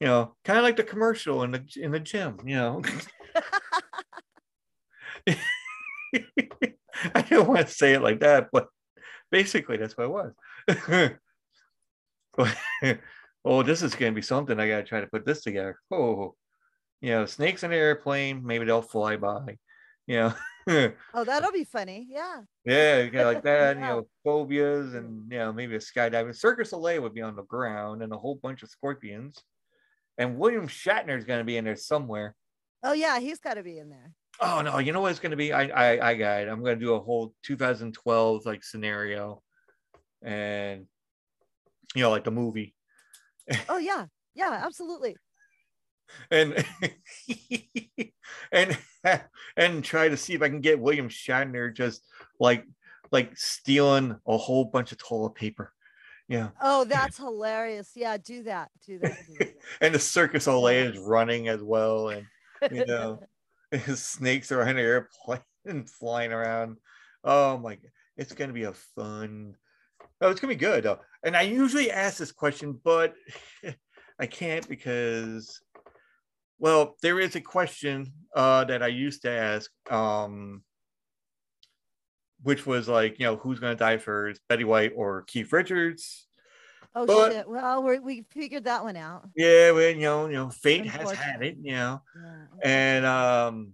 You know, kind of like the commercial in the in the gym. You know, I don't want to say it like that, but basically that's what it was. oh, this is gonna be something. I gotta try to put this together. Oh, you know, snakes in an airplane, maybe they'll fly by. You know,
Oh, that'll be funny. Yeah.
yeah, you know, like that. You know, phobias mm. and you know maybe a skydiving. Circus Soleil would be on the ground and a whole bunch of scorpions. And William Shatner is going to be in there somewhere.
Oh yeah, he's got to be in there.
Oh no, you know what it's going to be? I I I got it. I'm going to do a whole 2012 like scenario, and you know like the movie,
Oh yeah. Yeah, absolutely.
and and and try to see if I can get William Shatner just like like stealing a whole bunch of toilet paper. Yeah.
Oh, that's hilarious. Yeah, do that. Do that. Do that.
and the circus Olay is running as well, and you know, his snakes are on an airplane and flying around. Oh my god, it's gonna be a fun. Oh, it's gonna be good. And I usually ask this question, but I can't because, well, there is a question uh, that I used to ask, um, which was like, you know, who's gonna die first, Betty White or Keith Richards?
Oh
But-
shit. Well, we we figured that one out.
Yeah, well, you know, you know, fate has had it, you know.
Yeah.
And um,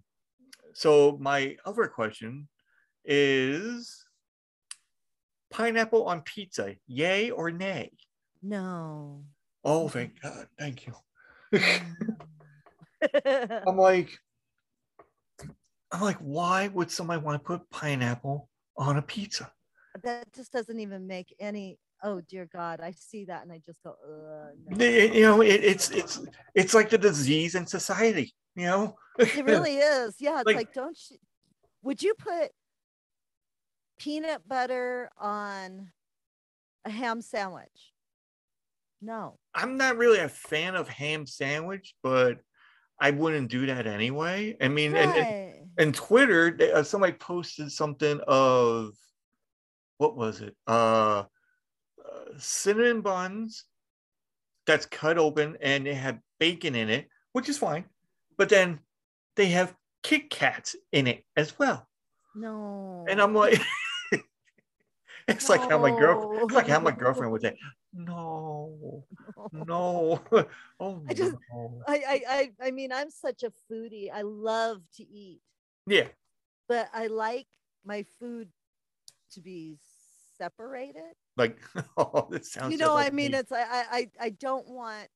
so my other question is pineapple on pizza, yay or nay?
No.
Oh, thank God, thank you. I'm like, I'm like, why would somebody want to put pineapple on a pizza?
That just doesn't even make any. Oh dear God, I see that and I just go. No.
You know, it, it's it's it's like the disease in society. You know,
It really is. Yeah, it's
Like-
like, don't you? Would you put peanut butter on a ham sandwich? No.
I'm not really a fan of ham sandwich, but I wouldn't do that anyway. I mean, and, and and Twitter, they- uh, somebody posted something of what was it? Uh, uh, cinnamon buns that's cut open and they have bacon in it, which is fine. But then they have Kit Kats in it as well,
no.
and I'm like, it's like how my girl, it's like how my girlfriend would say, no, no, oh
I just-
no.
I, I, I, I mean, I'm such a foodie. I love to eat,
yeah,
but I like my food to be separated.
like oh, this sounds.
you know,
like
I mean,
me.
it's I, I, I- don't want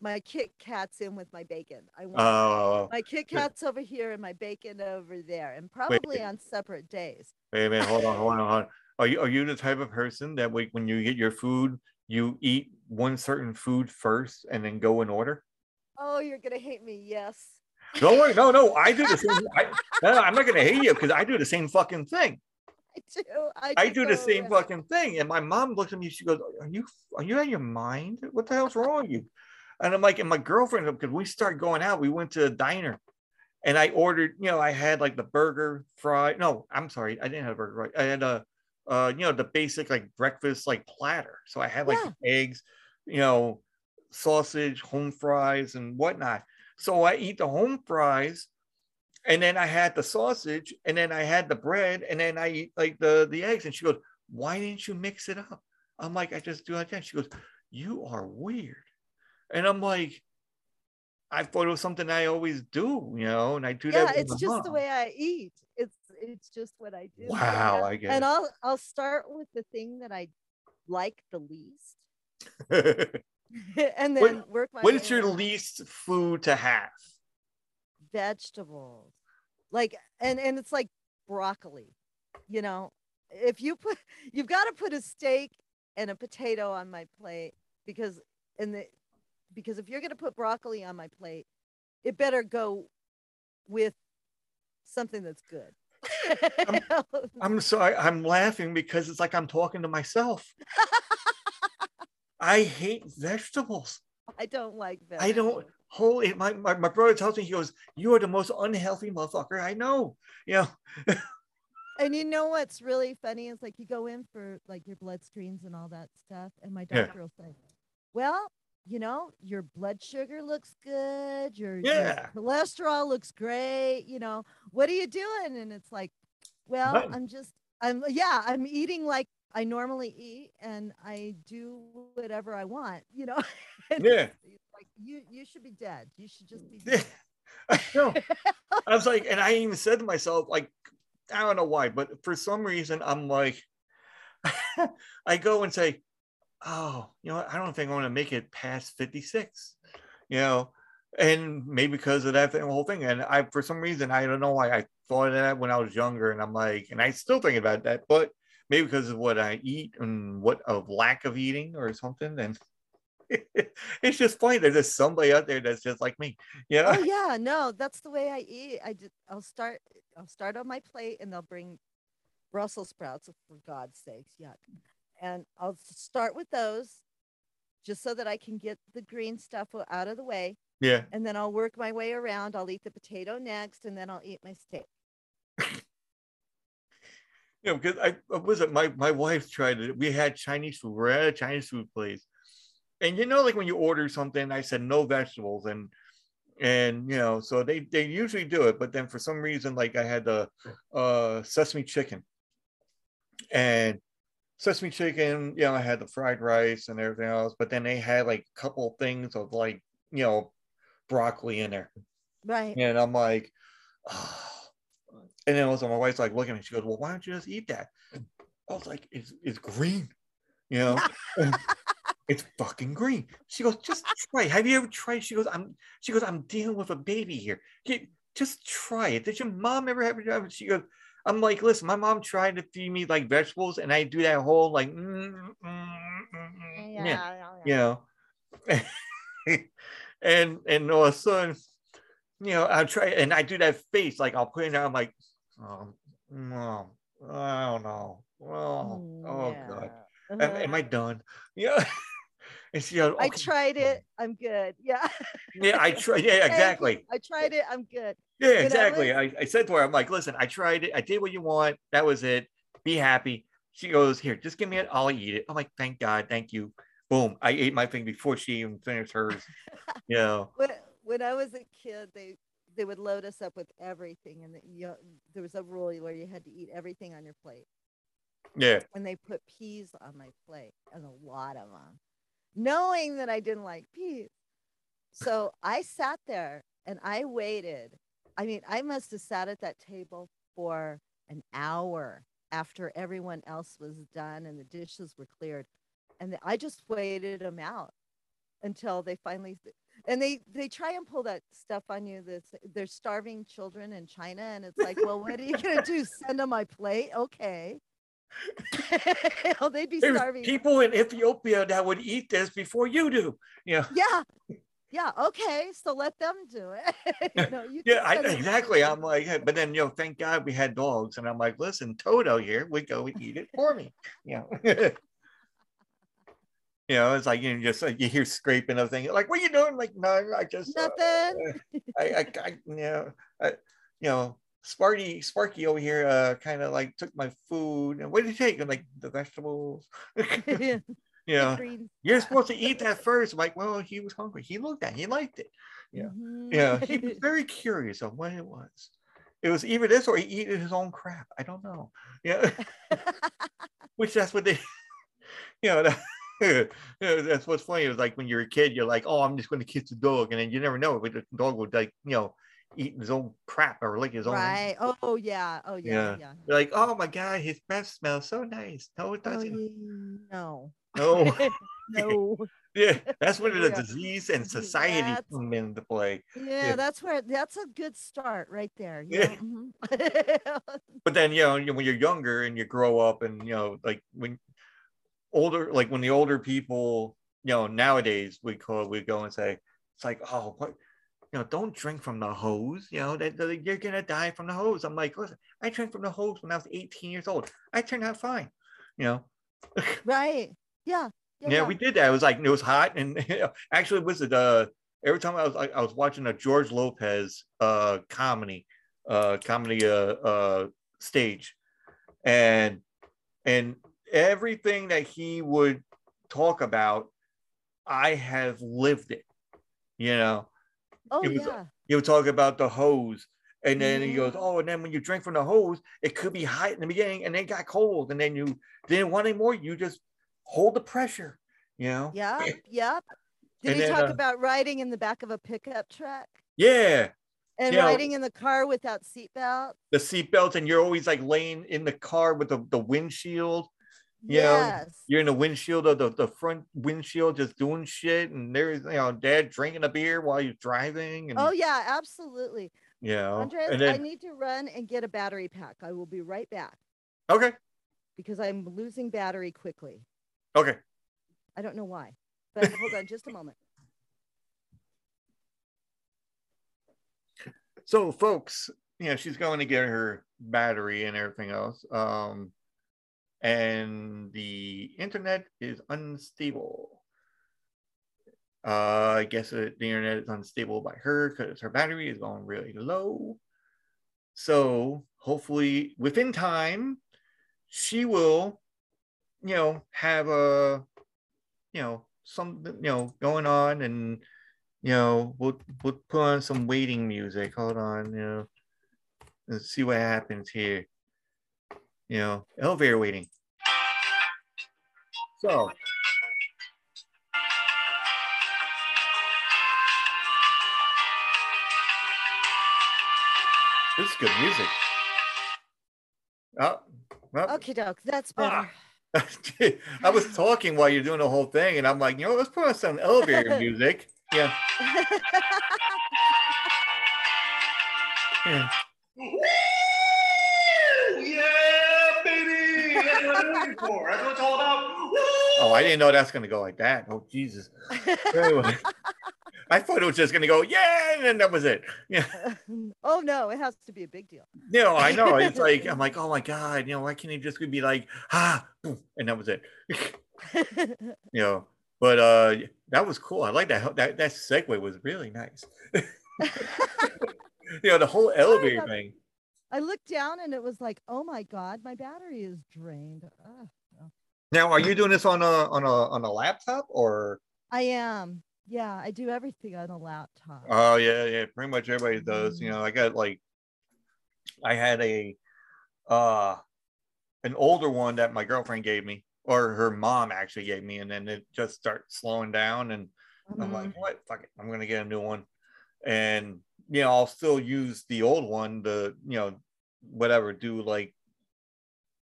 my Kit Kats in with my bacon. I want
Oh,
my Kit Kats over here and my bacon over there, and probably on separate days.
Wait a minute, hold on, hold on, hold on. Are you are you the type of person that like when you get your food, you eat one certain food first and then go in order?
Oh, you're gonna hate me. Yes.
Don't worry. No, no, I do the same. I, no, I'm not gonna hate you because I do the same fucking thing.
I do. I,
I do the same
around.
fucking thing. And my mom looks at me, she goes, Are you are you out of your mind? What the hell's wrong with you? And I'm like, and my girlfriend, because we started going out, we went to a diner and I ordered, you know, I had like the burger fry. No, I'm sorry, I didn't have a burger fry. I had a uh, you know, the basic like breakfast like platter. So I had like
Yeah.
eggs, you know, sausage, home fries, and whatnot. So I eat the home fries and then I had the sausage, and then I had the bread, and then I eat like the the eggs. And she goes, "Why didn't you mix it up?" I'm like, "I just do it again." She goes, "You are weird," and I'm like, "I thought it was something I always do, you know." And I do
Yeah,
that. with
it's just the way I eat. It's it's just what I do.
Wow, I get
And
it.
I'll I'll start with the thing that I like the least, and then
what,
work my
what your
around.
least food to have?
vegetables like and and it's like broccoli you know if you put you've got to put a steak and a potato on my plate because in the because if you're going to put broccoli on my plate it better go with something that's good
I'm sorry, I'm laughing because it's like I'm talking to myself. I hate vegetables.
i don't like vegetables
I don't holy my, my my brother tells me he goes, You are the most unhealthy motherfucker I know. You know,
and you know what's really funny is like you go in for like your blood screens and all that stuff and my
Yeah.
doctor will say well you know your blood sugar looks good your, your
Yeah.
cholesterol looks great you know what are you doing and it's like well i'm just i'm yeah i'm eating like i normally eat and i do whatever i want you know
Yeah.
like you you should be dead you should just be dead.
I know. I was like, and I even said to myself, like, I don't know why, but for some reason I'm like, I go and say, Oh, you know? I don't think I want to make it past 56, you know, and maybe because of that thing, whole thing. And I, for some reason, I don't know why I thought of that when I was younger. And I'm like, and I still think about that, but maybe because of what I eat and what of lack of eating or something. And it's just funny. There's just somebody out there that's just like me, you know?
oh yeah no that's the way i eat i just i'll start i'll start on my plate and they'll bring brussels sprouts for god's sakes yuck and i'll start with those just so that i can get the green stuff out of the way
Yeah.
and then i'll work my way around i'll eat the potato next and then i'll eat my steak
you know, because I what was it my my wife tried it. We had Chinese food. We're at a Chinese food place, and you know, like when you order something, I said no vegetables, and and you know, so they they usually do it, but then for some reason, like I had the uh sesame chicken, and sesame chicken, you know, I had the fried rice and everything else, but then they had like a couple things of like you know broccoli in there.
right
And I'm like, oh. and then also my wife's like looking at me. She goes, Well, why don't you just eat that? I was like, It's it's green, you know. it's fucking green. She goes, just try. Have you ever tried? She goes, I'm she goes, I'm dealing with a baby here. You- just try it. Did your mom ever have it? She goes, I'm like, listen, my mom tried to feed me like vegetables, and I do that whole like mm, mm, mm, mm, yeah you know. and and all of a sudden, you know, I'll try and I do that face, like I'll put it down, I'm like, oh, no, I don't know. Oh,
Mm,
oh god. Am,
Uh-huh.
am I done? Yeah. and she goes,
i tried it i'm good yeah
Yeah, I tried. Yeah, exactly.
i tried it i'm good
Yeah, exactly. I, I said to her, I'm like, listen, I tried it. I did what you want. That was it. Be happy. She goes, here, just give me it. I'll eat it. I'm like, thank God. Thank you. Boom. I ate my thing before she even finished hers. you know.
when when I was a kid, they they would load us up with everything, and the, you know, there was a rule where you had to eat everything on your plate.
Yeah.
When they put peas on my plate, and a lot of them, knowing that I didn't like peas. So I sat there and I waited. I mean, I must have sat at that table for an hour after everyone else was done and the dishes were cleared, and I just waited them out until they finally and they they try and pull that stuff on you that's they're starving children in china and it's like well what are you gonna do send them my plate okay oh, they'd be
There's
starving
people in Ethiopia that would eat this before you do. Yeah.
yeah Yeah, okay, so let them do it. you know, you
Yeah, I, exactly. I'm like, hey, but then you know, thank God we had dogs, and I'm like, listen, Toto here would go and eat it for me. You know, you know, it's like you know, just like you hear scraping of things, like, what are you doing? Like, no, I just uh,
nothing.
I, I, I, you know, I, you know, Sparky, Sparky over here, uh, kind of like took my food. And what did he take? I'm like the vegetables.
Green
you're supposed to eat that first. I'm like, well, he was hungry. He looked at, it. he liked it. Yeah,
Mhm.
yeah. He was very curious of what it was. It was either this or he ate his own crap. I don't know. Yeah, which that's what they, you know. That, that's what's funny. It was like when you're a kid, you're like, "Oh, I'm just going to kiss the dog," and then you never know, but the dog would like, you know, eat his own crap or lick his own.
right. Oh yeah. Oh yeah.
Yeah.
Yeah.
You're like, "Oh my god, his breath smells so nice." No, it
Oh,
doesn't.
ye- no.
No.
no.
yeah, that's where the
Yeah.
disease and society
That's-
come into play.
Yeah,
Yeah.
that's where that's a good start right there.
Yeah.
Mhm.
but then you know when you're younger and you grow up and you know like when older like when the older people you know nowadays we call we go and say it's like oh what you know don't drink from the hose you know that, that you're gonna die from the hose i'm like listen i drank from the hose when i was 18 years old i turned out fine you know
right. Yeah.
yeah, we did that it was like it was hot and actually it was the every time i was like i was watching a george lopez uh comedy uh comedy uh uh stage and and everything that he would talk about i have lived it you know
Oh
it was-
yeah.
he would talk about the hose and then he goes oh and then when you drink from the hose it could be hot in the beginning and then it got cold and then you didn't want any more you just hold the pressure you know
Yeah, Yep. Did
And
he
then,
talk
uh,
about riding in the back of a pickup truck
yeah
and
You know-
riding in the car without seatbelt?
the seatbelt and you're always like laying in the car with the, the windshield you know,
Yes.
you're in the windshield of the, the front windshield just doing shit and there's you know dad drinking a beer while you're driving and
Oh yeah, absolutely.
you know
Andres,
and
I need to run and get a battery pack. I will be right back
okay
because I'm losing battery quickly.
Okay
I don't know why. But hold on just a moment.
so folks you know she's going to get her battery and everything else um and the internet is unstable uh i guess it, the internet is unstable by her because her battery is going really low so hopefully within time she will you know have a you know some you know going on and you know, we'll we'll put on some waiting music. Hold on, you know, let's see what happens here. You know, elevator waiting. So. This is good music. Oh, well,
Okay, doc, That's better.
Ah. I was talking while you're doing the whole thing, and I'm like, you know, let's put on some elevator music. Yeah. yeah.
Yeah, baby! That's what I'm looking for. That's what it's all about.
Oh, I didn't know that's gonna go like that. Oh Jesus. Anyway, I thought it was just gonna go, yeah, and then that was it. Yeah.
oh no, it has to be a big deal.
No, I know. It's like I'm like, oh my god, you know, why can't he just be like, ah, and that was it. you know, but uh that was cool. I like that. That that segue was really nice. you know, the whole elevator
got-
thing.
I looked down and it was like, oh my god, my battery is drained.
Now, are you doing this on a on a on a laptop or?
I am. Yeah, I do everything on a laptop.
Oh yeah, yeah. Pretty much everybody does. You know, I got like, I had a, uh, an older one that my girlfriend gave me, or her mom actually gave me, and then it just starts slowing down, and I'm like, what? Fuck it, I'm gonna get a new one, and you know, I'll still use the old one to, you know, whatever, do like,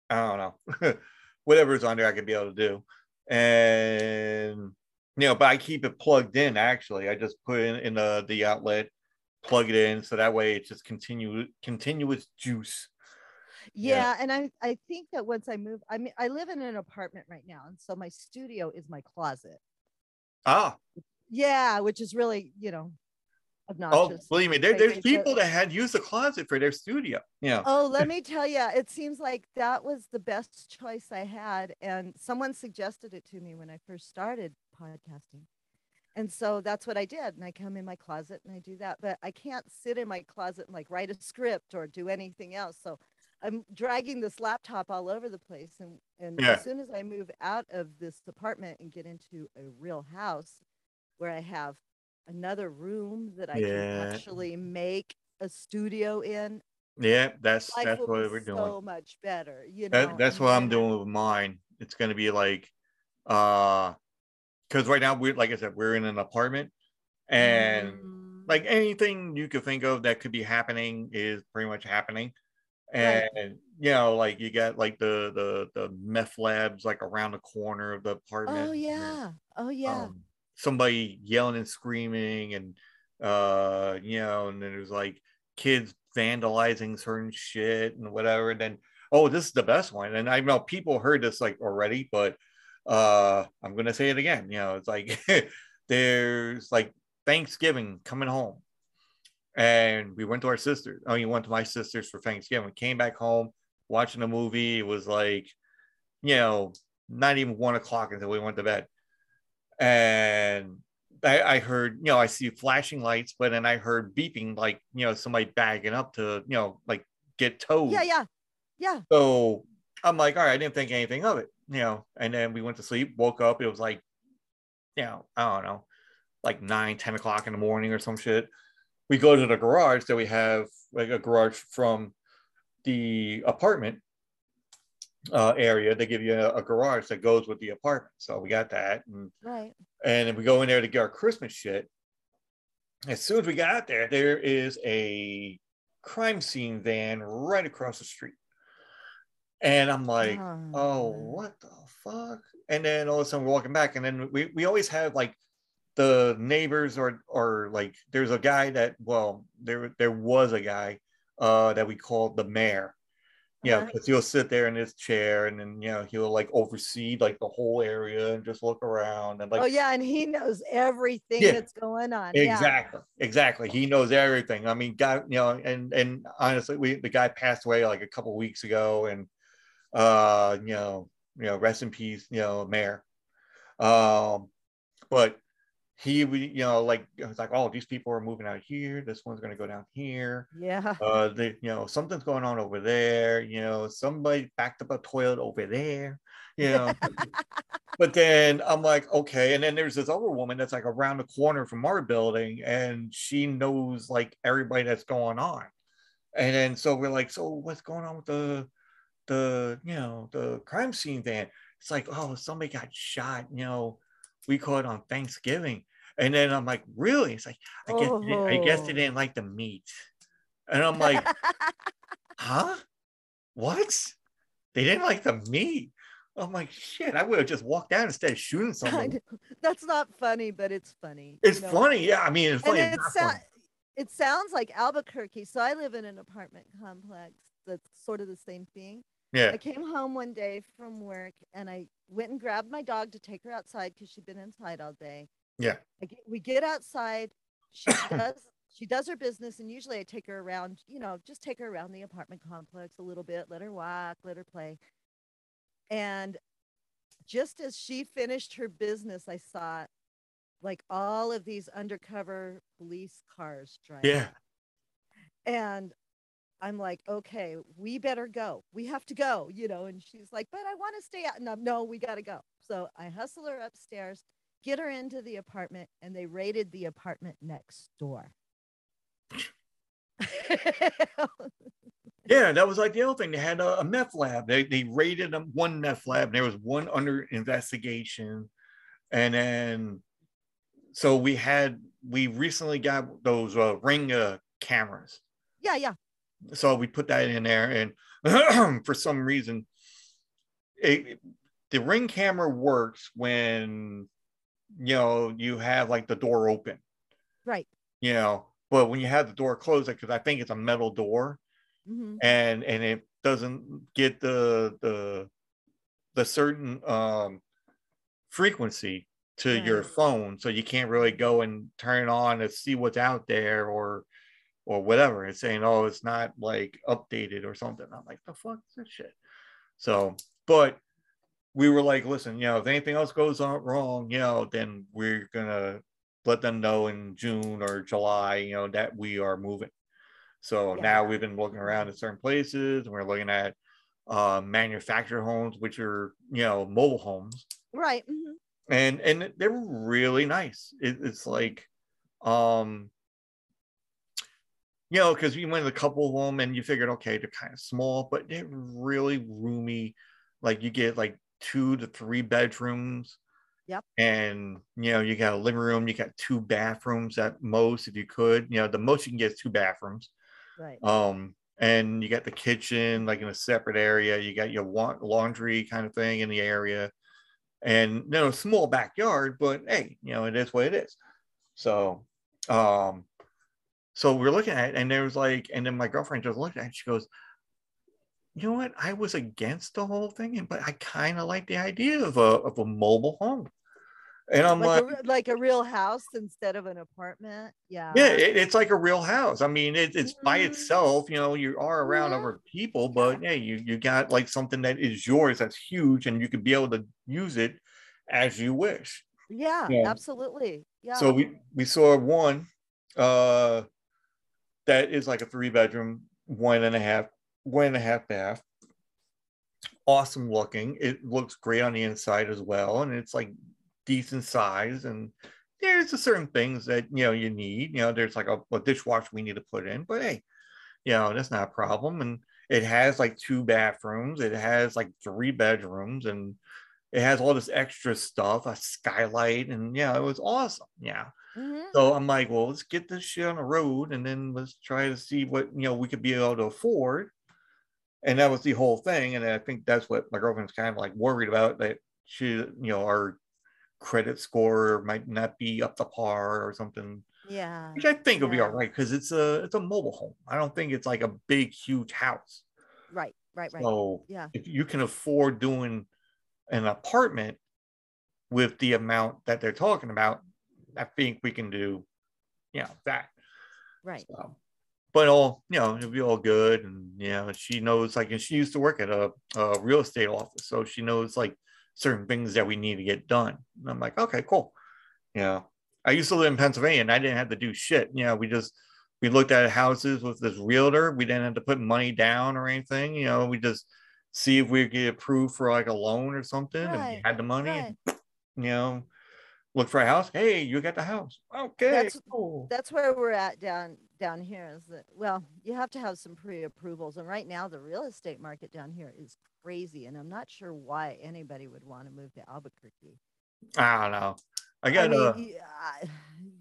I don't know, whatever's on there, I could be able to do, and you know, but I keep it plugged in. Actually, I just put it in, in the the outlet, plug it in, so that way it's just continue continuous juice.
yeah, and I I think that once I move, I mean, I live in an apartment right now, and so my studio is my closet.
Ah,
Yeah, which is really, you know,
Oh,
obnoxious.
believe me, there, there's people that had used the closet for their studio. Yeah.
Oh, let me tell you, it seems like that was the best choice I had. And someone suggested it to me when I first started podcasting. And so that's what I did. And I come in my closet and I do that. But I can't sit in my closet and like write a script or do anything else. So I'm dragging this laptop all over the place. And, and
Yeah.
as soon as I move out of this apartment and get into a real house where I have another room that I
Yeah.
can actually make a studio in,
Yeah, that's that's what we're doing.
so much better. You know,
That, that's what I'm doing with mine. It's gonna be like, uh, because right now we're like I said, we're in an apartment, and
Mm,
like anything you could think of that could be happening is pretty much happening.
Right.
And you know, like you got like the the the meth labs like around the corner of the apartment.
oh
and
yeah, oh yeah,
um, somebody yelling and screaming and uh you know and then there's like kids vandalizing certain shit and whatever and then oh this is the best one and i know people heard this like already but uh i'm gonna say it again you know it's like there's like thanksgiving coming home and we went to our sister i mean went to my sisters for thanksgiving came back home watching a movie it was like you know not even one o'clock until we went to bed and I, I heard, you know, I see flashing lights, but then I heard beeping, like, you know, somebody bagging up to, you know, like get towed.
yeah, yeah, yeah.
So I'm like, all right, I didn't think anything of it, you know. And then we went to sleep, woke up, it was like, you know, I don't know, like nine, 10 o'clock in the morning or some shit. We go to the garage that we have, like a garage from the apartment uh, area. They give you a, a garage that goes with the apartment. So we got that. And
Right.
and then we go in there to get our Christmas shit. As soon as we got out there, there is a crime scene van right across the street. And I'm like, oh, what the fuck? And then all of a sudden we're walking back, and then we, we always have like the neighbors or or like there's a guy that well there there was a guy uh that we called the mayor. Yeah,
Uh-huh.
because he'll sit there in his chair and then you know he'll like oversee like the whole area and just look around and like
oh yeah, and he knows everything
Yeah.
that's going on. Yeah.
Exactly. Exactly. He knows everything. I mean, guy, you know, and and honestly, we the guy passed away like a couple weeks ago, and uh, you know, you know, rest in peace, you know, mayor. Um, but he, would, you know, like it was like, oh, these people are moving out here. This one's gonna go down here.
Yeah.
Uh, they, you know, something's going on over there. You know, somebody backed up a toilet over there. You know, but then I'm like, okay. And then there's this other woman that's like around the corner from our building, and she knows like everybody that's going on. And then so we're like, so what's going on with the the you know the crime scene van? It's like, oh, somebody got shot. You know, we caught on Thanksgiving. And then I'm like, really? It's like, I guess they didn't- I guess they
Oh.
didn't like the meat. And I'm like, huh? What? They didn't like the meat. I'm like, shit, I would have just walked out instead of shooting someone.
That's not funny, but it's funny.
It's
you know.
funny. Yeah. I mean, it's funny.
it,
it's funny.
it sounds like Albuquerque. So I live in an apartment complex that's sort of the same thing.
Yeah.
I came home one day from work and I went and grabbed my dog to take her outside because she'd been inside all day.
Yeah.
I get, we get outside. She does she does her business, and usually I take her around. You know, just take her around the apartment complex a little bit, let her walk, let her play. And just as she finished her business, I saw like all of these undercover police cars driving.
Yeah.
And I'm like, okay, we better go. We have to go, you know. And she's like, but I want to stay out. And I'm, no, we got to go. So I hustle her upstairs, get her into the apartment, and they raided the apartment next door.
Yeah, that was like the other thing. They had a, a meth lab. They they raided them one meth lab. And there was one under investigation, and then so we had we recently got those uh, ring uh, cameras.
yeah, yeah.
So we put that in there, and for some reason, it, the ring camera works when you know you have like the door open.
Right.
You know, but when you have the door closed, because I think it's a metal door,
hmm
and and it doesn't get the the the certain um frequency to your phone, so you can't really go and turn on to see what's out there or or whatever. and saying, oh, it's not like updated or something. I'm like, the fuck is this shit? So, but we were like, listen, you know, if anything else goes on wrong, you know, then we're gonna let them know in June or July, you know, that we are moving. So
Yeah.
now we've been looking around at certain places and we're looking at uh manufactured homes, which are you know mobile homes,
Right. mhm.
and and they're really nice. It, it's like um you know, because we went to a couple of them and you figured, okay, they're kind of small, but they're really roomy. Like you get like two to three bedrooms.
Yep.
And you know, you got a living room, you got two bathrooms at most, if you could. You know, the most you can get is two bathrooms.
Right.
Um, and you got the kitchen like in a separate area. You got your wa- laundry kind of thing in the area, and you know, small backyard. But hey, you know, it is what it is. So, um, so we're looking at it, and there was like, and then my girlfriend just looked at it. She goes, "You know what? I was against the whole thing, and- but I kind of like the idea of a of a mobile home." And I'm
like,
like,
a, like a real house instead of an apartment. Yeah.
yeah, it, it's like a real house. I mean, it, it's by
Mhm.
itself. You know, you are around
Yeah.
other people, but yeah, you you got like something that is yours that's huge, and you could be able to use it as you wish.
yeah,
Yeah.
absolutely. Yeah.
So we we saw one uh that is like a three bedroom, one and a half, one and a half bath. Awesome looking. It looks great on the inside as well, and it's like decent size. And there's a certain things that you know you need. You know, there's like a, a dishwasher we need to put in, but hey, you know that's not a problem. And it has like two bathrooms. It has like three bedrooms, and it has all this extra stuff, a skylight, and yeah, it was awesome. Yeah.
Mhm.
So I'm like, well, let's get this shit on the road and then let's try to see what you know we could be able to afford. And that was the whole thing. And I think that's what my girlfriend's kind of like worried about that she, you know, our credit score might not be up to par or something,
Yeah.
which I think will be all right because it's a it's a mobile home. I don't think it's like a big, huge house.
Right. Right. Right.
So
Yeah.
if you can afford doing an apartment with the amount that they're talking about, I think we can do, you know, that.
Right.
So, but all you know, it'll be all good, and you know, she knows like, and she used to work at a, a real estate office, so she knows like certain things that we need to get done. And I'm like, okay, cool. You know, I used to live in Pennsylvania, and I didn't have to do shit. You know, we just we looked at houses with this realtor. We didn't have to put money down or anything. You know, we just see if we could get approved for like a loan or something, and we had the money.
right.
And, you know, look for a house. Hey, you got the house. Okay,
That's-
cool.
That's where we're at down down here. Is that well, you have to have some pre-approvals, and right now the real estate market down here is crazy, and I'm not sure why anybody would want to move to Albuquerque.
I don't know. I
I
got
mean,
a
y- I-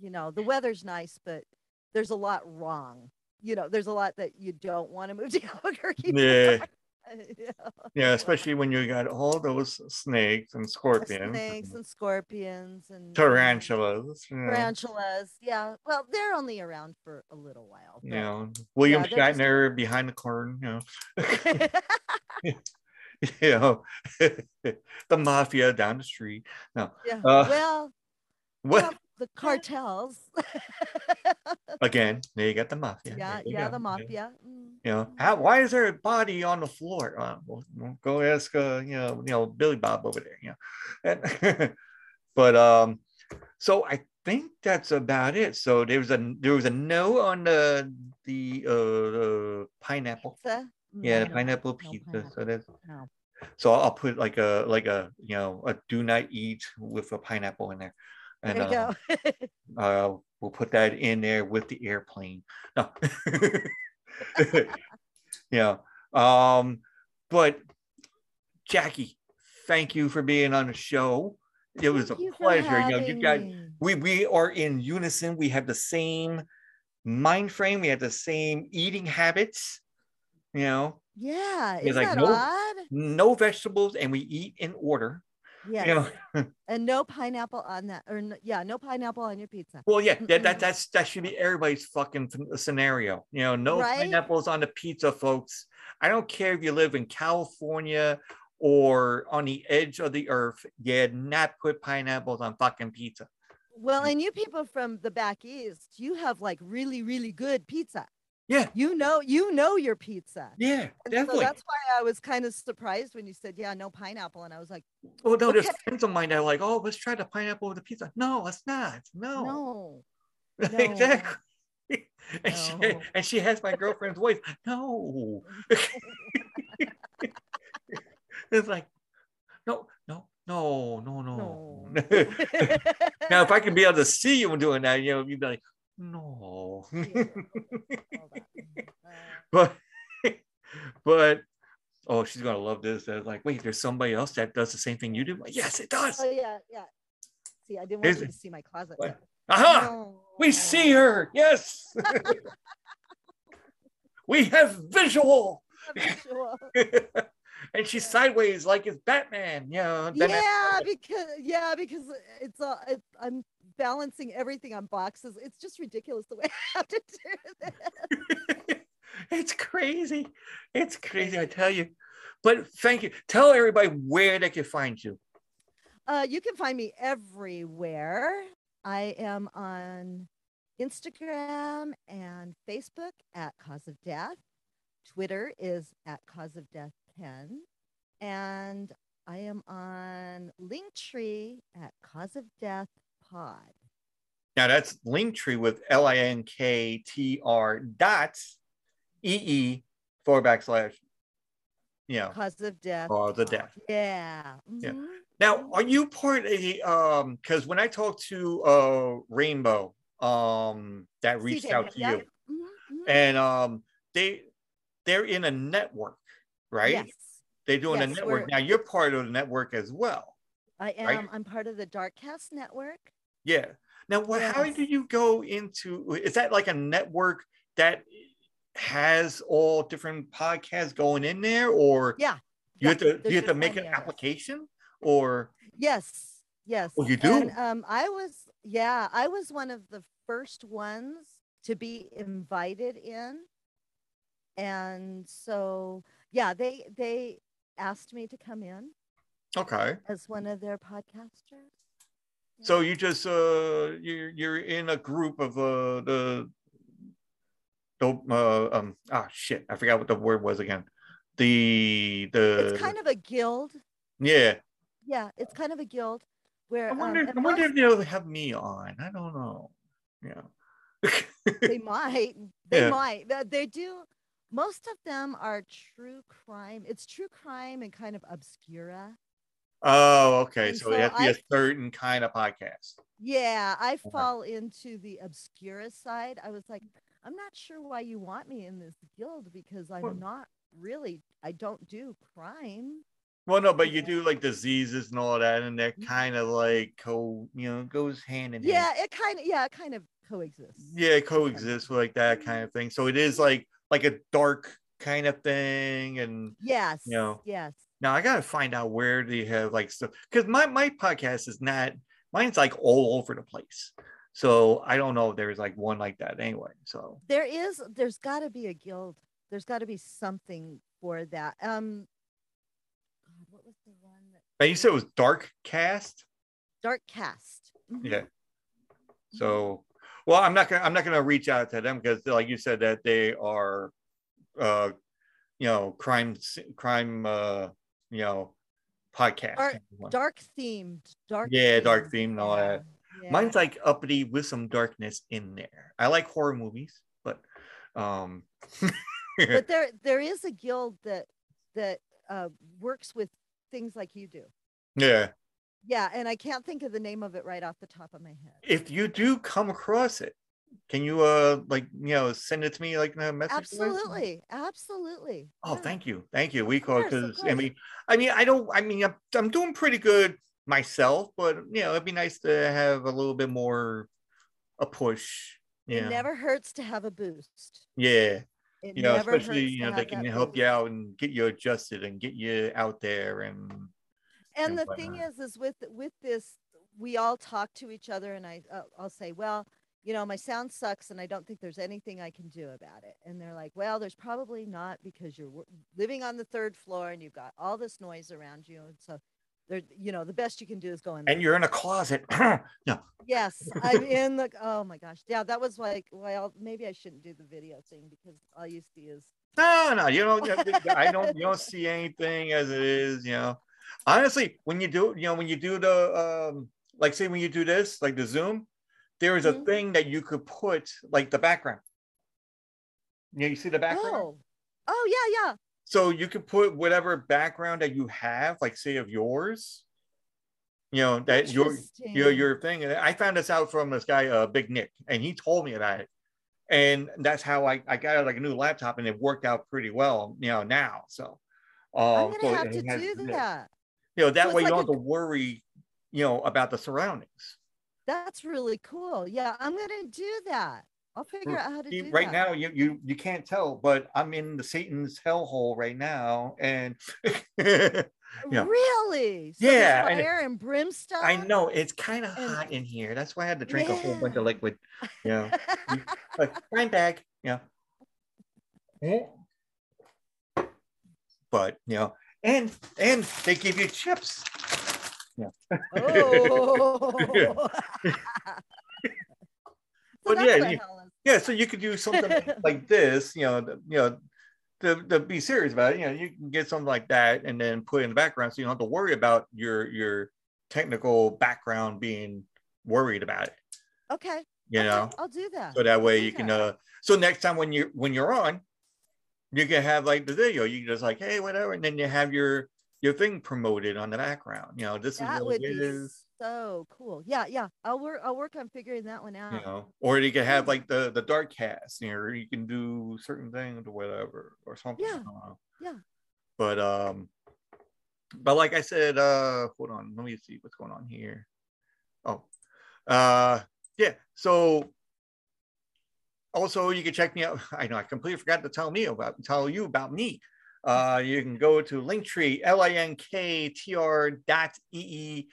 you know, the weather's nice, but there's a lot wrong. You know, there's a lot that you don't want to move to Albuquerque.
yeah,
yeah.
yeah, especially when you got all those snakes and scorpions,
Snakes
and
scorpions and
tarantulas. Know,
tarantulas. Yeah. Well, they're only around for a little while.
Yeah, William
they're just-
behind the curtain. You know, you know, the mafia down the street. No,
yeah.
Uh,
well,
what
well, the cartels.
again? There you got the mafia.
yeah,
there
yeah,
go,
the mafia. Mm.
You know, how, why is there a body on the floor? Uh, well, well, go ask, uh, you know, you know, Billy Bob over there. You know, and, but um, so I think that's about it. So there was a there was a no on the the uh the pineapple.
Pizza?
Yeah, the
No,
pineapple
no
pizza.
pineapple,
So that's
no.
so I'll put like a like a you know a do not eat with a pineapple in there.
There
And
you
uh,
go.
uh, we'll put that in there with the airplane. No. yeah. Um, but Jackie, thank you for being on the show. It was a
you
pleasure. You know, you got we we are in unison. We have the same mind frame. We have the same eating habits. You know,
Yeah,
It's
is
like
that
no-
odd?
no vegetables, and we eat in order.
Yes.
You know,
and no pineapple on that, or n- yeah, no pineapple on your pizza.
well, yeah, that, that that's that should be everybody's fucking uh, scenario. You know, no
Right?
pineapples on the pizza, folks. I don't care if you live in California or on the edge of the earth, you not put pineapples on fucking pizza.
Well, mm. and you people from the back east, you have like really, really good pizza.
Yeah.
You know, you know your pizza.
Yeah,
And
definitely.
So that's why I was kind of surprised when you said, "Yeah, no pineapple," and I was like,
Well, no, there's
Okay.
friends of mine that are like, oh, let's try the pineapple with the pizza. No, let's not. No.
"No,
exactly. And, she, and she has my girlfriend's voice. No. it's like, no, no, no, no, no.
no."
now, if I could be able to see you doing that, you know, you'd be like, no.
Yeah. Uh,
but, but, oh, she's gonna love this. They're like, wait, there's somebody else that does the same thing you do. Like, yes, it does.
oh yeah, yeah. See, I didn't
Is
want you
it-
to see my closet.
Aha!
No.
We see her. Yes. we have visual.
Visual.
and she's sideways like it's Batman. Yeah. Batman-
yeah, because yeah, because it's uh, it, I'm balancing everything on boxes. It's just ridiculous the way I have to do this.
it's crazy. It's crazy, I tell you. But thank you. Tell everybody where they can find you.
Uh, you can find me everywhere. I am on Instagram and Facebook at Cause of Death. Twitter is at Cause of Death 10. And I am on Linktree at Cause of Death Pod.
Now that's Linktree with L I N K T R dot E E forward backslash. You know,
Cause of Death.
Cause of. Death.
Yeah.
Yeah.
mhm.
Now, are you part of the um because when I talked to uh Rainbow, um that reached
CJ,
out to
yeah.
you,
Mhm, mhm.
and um they they're in a network, right?
Yes,
They're doing a network. Now you're part of the network as well.
I am.
right?
I'm part of the Darkcast Network.
Yeah. Now, what, how do you go into? Is that like a network that has all different podcasts going in there, or
Yeah.
you have to you have to make an application, or
Yes, yes.
Oh, you do?
And, um, I was, yeah, I was one of the first ones to be invited in, and so yeah, they they asked me to come in
okay?
as one of their podcasters.
So you just uh you're you're in a group of uh the the uh, um ah shit I forgot what the word was again. The the
It's kind of a guild.
yeah.
Yeah, it's kind of a guild where
I
um,
wonder
and
I wonder
most-
if they'll have me on. I don't know. Yeah.
They might. They
Yeah.
might. They do most of them are true crime. It's true crime and kind of obscura
oh okay.
And
so it
so
has to be a certain kind of podcast.
Yeah i
Okay.
fall into the obscura side. I was like i'm not sure why you want me in this guild because i'm
Well-
not really i don't do crime
well no but you do like diseases and all that and that mm-hmm. kind of like co you know goes hand in hand.
Yeah it kind of yeah it kind of coexists.
Yeah it coexists with like that kind mm-hmm. of thing. So it is like like a dark kind of thing and
yes you
know,
yes
now i gotta find out where they have like stuff because my my podcast is not mine's like all over the place. So i don't know if there's like one like that anyway so.
There is there's got to be a guild. There's got to be something for that. Um God, what was the one that
you said it was dark cast
dark cast Mhm.
yeah. So well i'm not gonna i'm not gonna reach out to them because like you said that they are uh you know crime crime uh you know podcast
Dark- dark themed dark
Yeah, dark
themed,
theme and all that.
yeah.
mine's like uppity with some darkness in there. I like horror movies but um
but there there is a guild that that uh works with things like you do.
Yeah.
Yeah and i can't think of the name of it right off the top of my head.
If you do come across it can you uh like you know send it to me like in a message
absolutely absolutely.
Oh
yeah.
thank you thank you. We call because i mean i mean i don't i mean I'm, I'm doing pretty good myself but you know it'd be nice to have a little bit more a push
it
yeah
never hurts to have a boost.
Yeah.
It
you know especially you know they can help
boost.
you out and get you adjusted and get you out there and
and
and
the thing is is with with this we all talk to each other and i uh, i'll say well you know, my sound sucks and I don't think there's anything I can do about it. And they're like, well, there's probably not because you're living on the third floor and you've got all this noise around you. And so there, you know, the best you can do is go in there.
And you're in a closet. no.
Yes, I'm in the. Oh my gosh, yeah, that was like. Well, maybe I shouldn't do the video thing because all you see is.
No, no, you don't. I don't. You don't see anything as it is. You know, honestly, when you do, you know, when you do the, um, like, say, when you do this, like the Zoom, there is a
Mhm.
thing that you could put, like, the background. You know, you see the background.
Oh, oh yeah, yeah.
So you could put whatever background that you have, like, say, of yours. You know that your your your thing. And I found this out from this guy, uh, Big Nick, and he told me about it. And that's how I, I got like a new laptop, and it worked out pretty well. You know now, so.
I'm
Um,
gonna
so
have to
has
do that.
You know that
So
way
it's
you don't
a-
have to worry. You know about the surroundings.
That's really cool. Yeah, I'm gonna do that. I'll figure out how to do
right
that.
now, you you you can't tell, but I'm in the Satan's hellhole right now, and yeah.
Really? So
Yeah, and
Fire and brimstone.
I know it's kind of hot in here. That's why I had to drink a whole bunch of liquid. Know, like fine bag. Yeah. But you eh. know, and and they give you chips. Yeah.
Oh.
But yeah, you- Yeah, so you could do something like this. You know, you know, to, to be serious about it. You know, you can get something like that and then put it in the background, so you don't have to worry about your your technical background being worried about it.
Okay.
You
okay,
know.
I'll do that.
so that way
do
you can uh so next time when you when you're on you can have like the video you can just like hey whatever and then you have your your thing promoted on the background you know this
that
is what
would
it
be
is
so cool. Yeah, yeah. I'll work. I'll work on figuring that one out.
you know or you can have like the the dark cast you know you can do certain things or whatever or something
Yeah,
I don't know.
yeah.
but um but like i said uh hold on let me see what's going on here oh uh yeah so also you can check me out i know i completely forgot to tell me about tell you about me uh you can go to linktree l-i-n-k-t-r dot e-e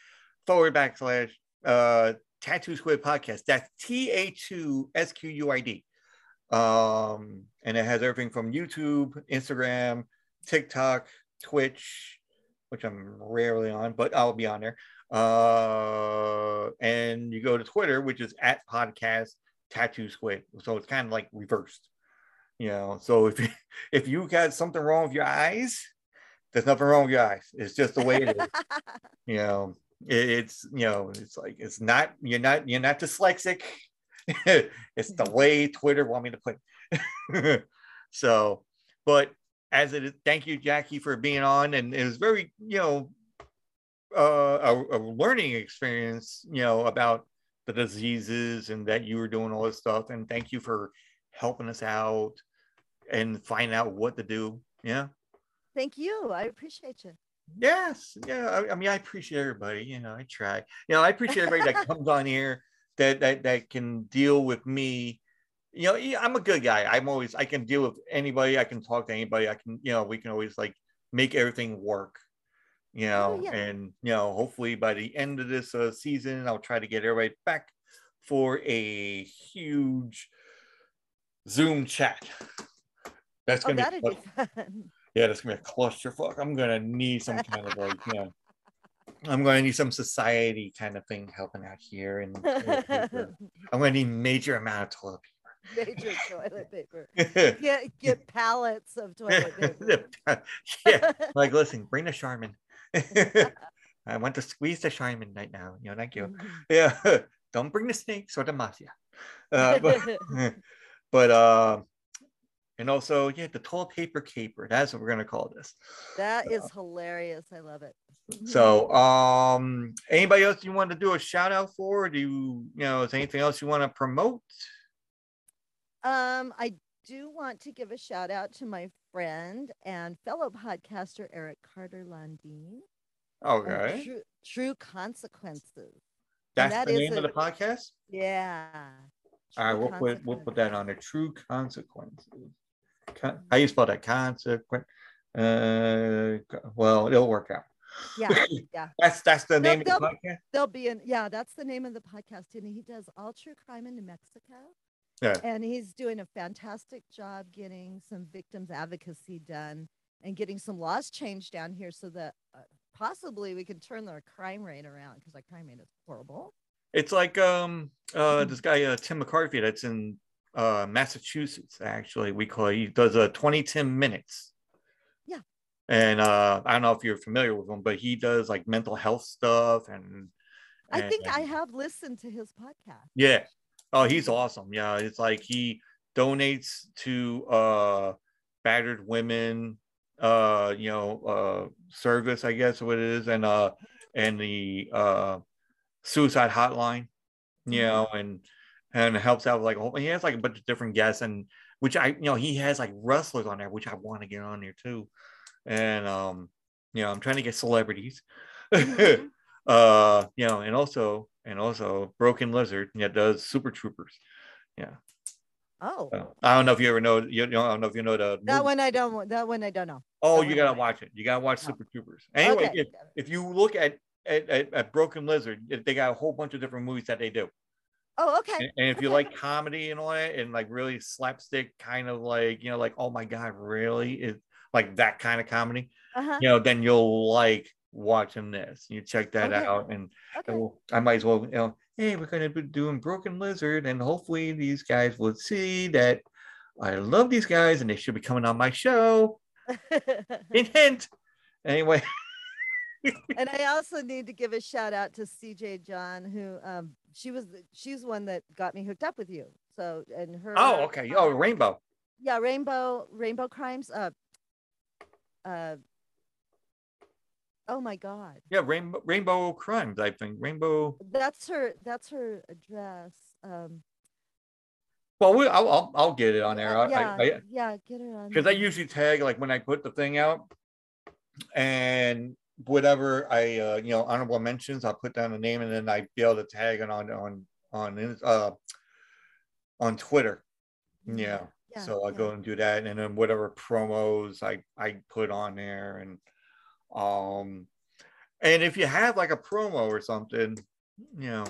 forward backslash uh tattoo squid podcast. That's t-a-2-s-q-u-i-d um and it has everything from youtube instagram tiktok twitch which i'm rarely on but i'll be on there. Uh and you go to twitter which is at podcast tattoo squid. So it's kind of like reversed you know so if you if you got something wrong with your eyes there's nothing wrong with your eyes. It's just the way it is. You know it- it's you know it's like it's not you're not you're not dyslexic. It's the way twitter want me to put so but as it is thank you jackie for being on. And it was very you know uh, a, a learning experience you know about the diseases and that you were doing all this stuff. And thank you for helping us out and find out what to do yeah
Thank you. I appreciate you.
Yes, yeah. I, I mean, I appreciate everybody. You know, I try. You know, I appreciate everybody that comes on here that that that can deal with me. You know, I'm a good guy. I'm always I can deal with anybody. I can talk to anybody. I can, you know, we can always like make everything work. You know,
yeah.
and you know, hopefully by the end of this uh, season, I'll try to get everybody back for a huge Zoom chat. That's
Oh,
gonna
that'd
be
be fun.
yeah, that's gonna be a clusterfuck. I'm gonna need some kind of like, you know, I'm gonna need some society kind of thing helping out here, and I'm gonna need major amount of toilet paper.
Major toilet paper.
paper.
Get get pallets of toilet paper.
yeah, like listen, bring the Charmin. I want to squeeze the Charmin right now. You know, thank you.
Mm-hmm.
Yeah, don't bring the snakes or the mafia. Uh, but, but uh, and also, yeah, the toilet paper caper. That's what we're gonna call this.
That is hilarious. I love it.
So, um, anybody else you want to do a shout out for? Or do you, you know, is there anything else you want to promote?
Um, I do want to give a shout out to my friend and fellow podcaster Eric Carter Landine.
Okay,
True, True Consequences.
that's
that
the name of the podcast.
Yeah.
All right, we'll put we'll put that on there. True consequences. How you spell that? Consequent. Uh, well, it'll work out.
Yeah, yeah.
That's that's the
They'll-
name of the
they'll-
podcast.
They'll be in. Yeah, that's the name of the podcast, and he does all true crime in New Mexico.
Yeah.
and he's doing a fantastic job getting some victims advocacy done and getting some laws changed down here so that uh, possibly we can turn their crime rate around because our crime rate is horrible.
It's like um uh
Mm-hmm.
this guy uh, Tim McCarthy that's in uh Massachusetts actually we call he does a 2010 minutes.
Yeah.
And uh I don't know if you're familiar with him, but he does like mental health stuff and
I think
and-
I have listened to his podcast.
Yeah. Oh, he's awesome. Yeah, it's like he donates to uh battered women uh you know uh service I guess what it is and uh and the uh suicide hotline you know and and helps out with like a whole, he has like a bunch of different guests and which I you know he has like wrestlers on there which I want to get on there too. And um you know I'm trying to get celebrities. Uh you know and also and also broken lizard yeah does super troopers. Yeah.
Oh,
so, i don't know if you ever know you know i don't know if you know the
that
movie-
one I don't. That one I don't know.
oh
that
you gotta watch it. You gotta watch
Oh.
super troopers. Anyway
Okay,
if, if you look at at, at at broken lizard they got a whole bunch of different movies that they do
Oh, okay.
and, and if you like comedy and all that and like really slapstick kind of like you know like oh my god really is like that kind of comedy
Uh-huh.
you know then you'll like watching this you check that
Okay.
out and
Okay.
I might as well, you know, hey, we're going to be doing Broken Lizard, and hopefully these guys will see that I love these guys and they should be coming on my show. Hint, hint. Anyway,
and I also need to give a shout out to CJ John, who um she was the- she's the one that got me hooked up with you. So and her.
oh, okay. Oh,
uh,
Rainbow.
yeah, Rainbow Rainbow Crimes. Uh, uh. Oh my God,
Yeah, Rainbow, Rainbow Crimes, I think. Rainbow.
that's her. That's her address. Um.
Well, we, I'll, I'll, I'll get it on air. I-
yeah,
I,
yeah, get it on.
because I usually tag like when I put the thing out and whatever I uh you know honorable mentions I'll put down the name and then I be able to tag it on on on uh on Twitter. Yeah,
Yeah,
so I
yeah.
go and do that and then whatever promos I I put on there and um and if you have like a promo or something you know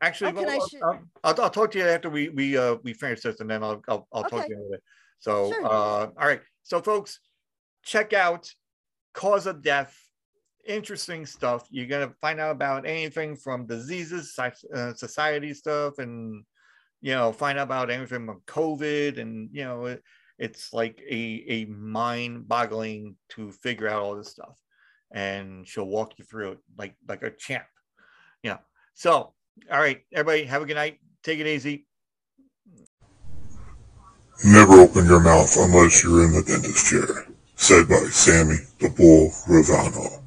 actually
Oh, I
I'll,
sh-
I'll, I'll, I'll talk to you after we we uh we finish this and then I'll I'll, I'll talk to you bit so
Sure.
uh all right. So folks check out cause of death interesting stuff. You're to find out about anything from diseases uh, society stuff and you know find out about anything from covid and you know it, it's like a, a mind boggling to figure out all this stuff. And she'll walk you through it like like a champ you know. So all right everybody have a good night. Take it easy.
Never open your mouth unless you're in the dentist chair. Said by Sammy the Bull Gravano.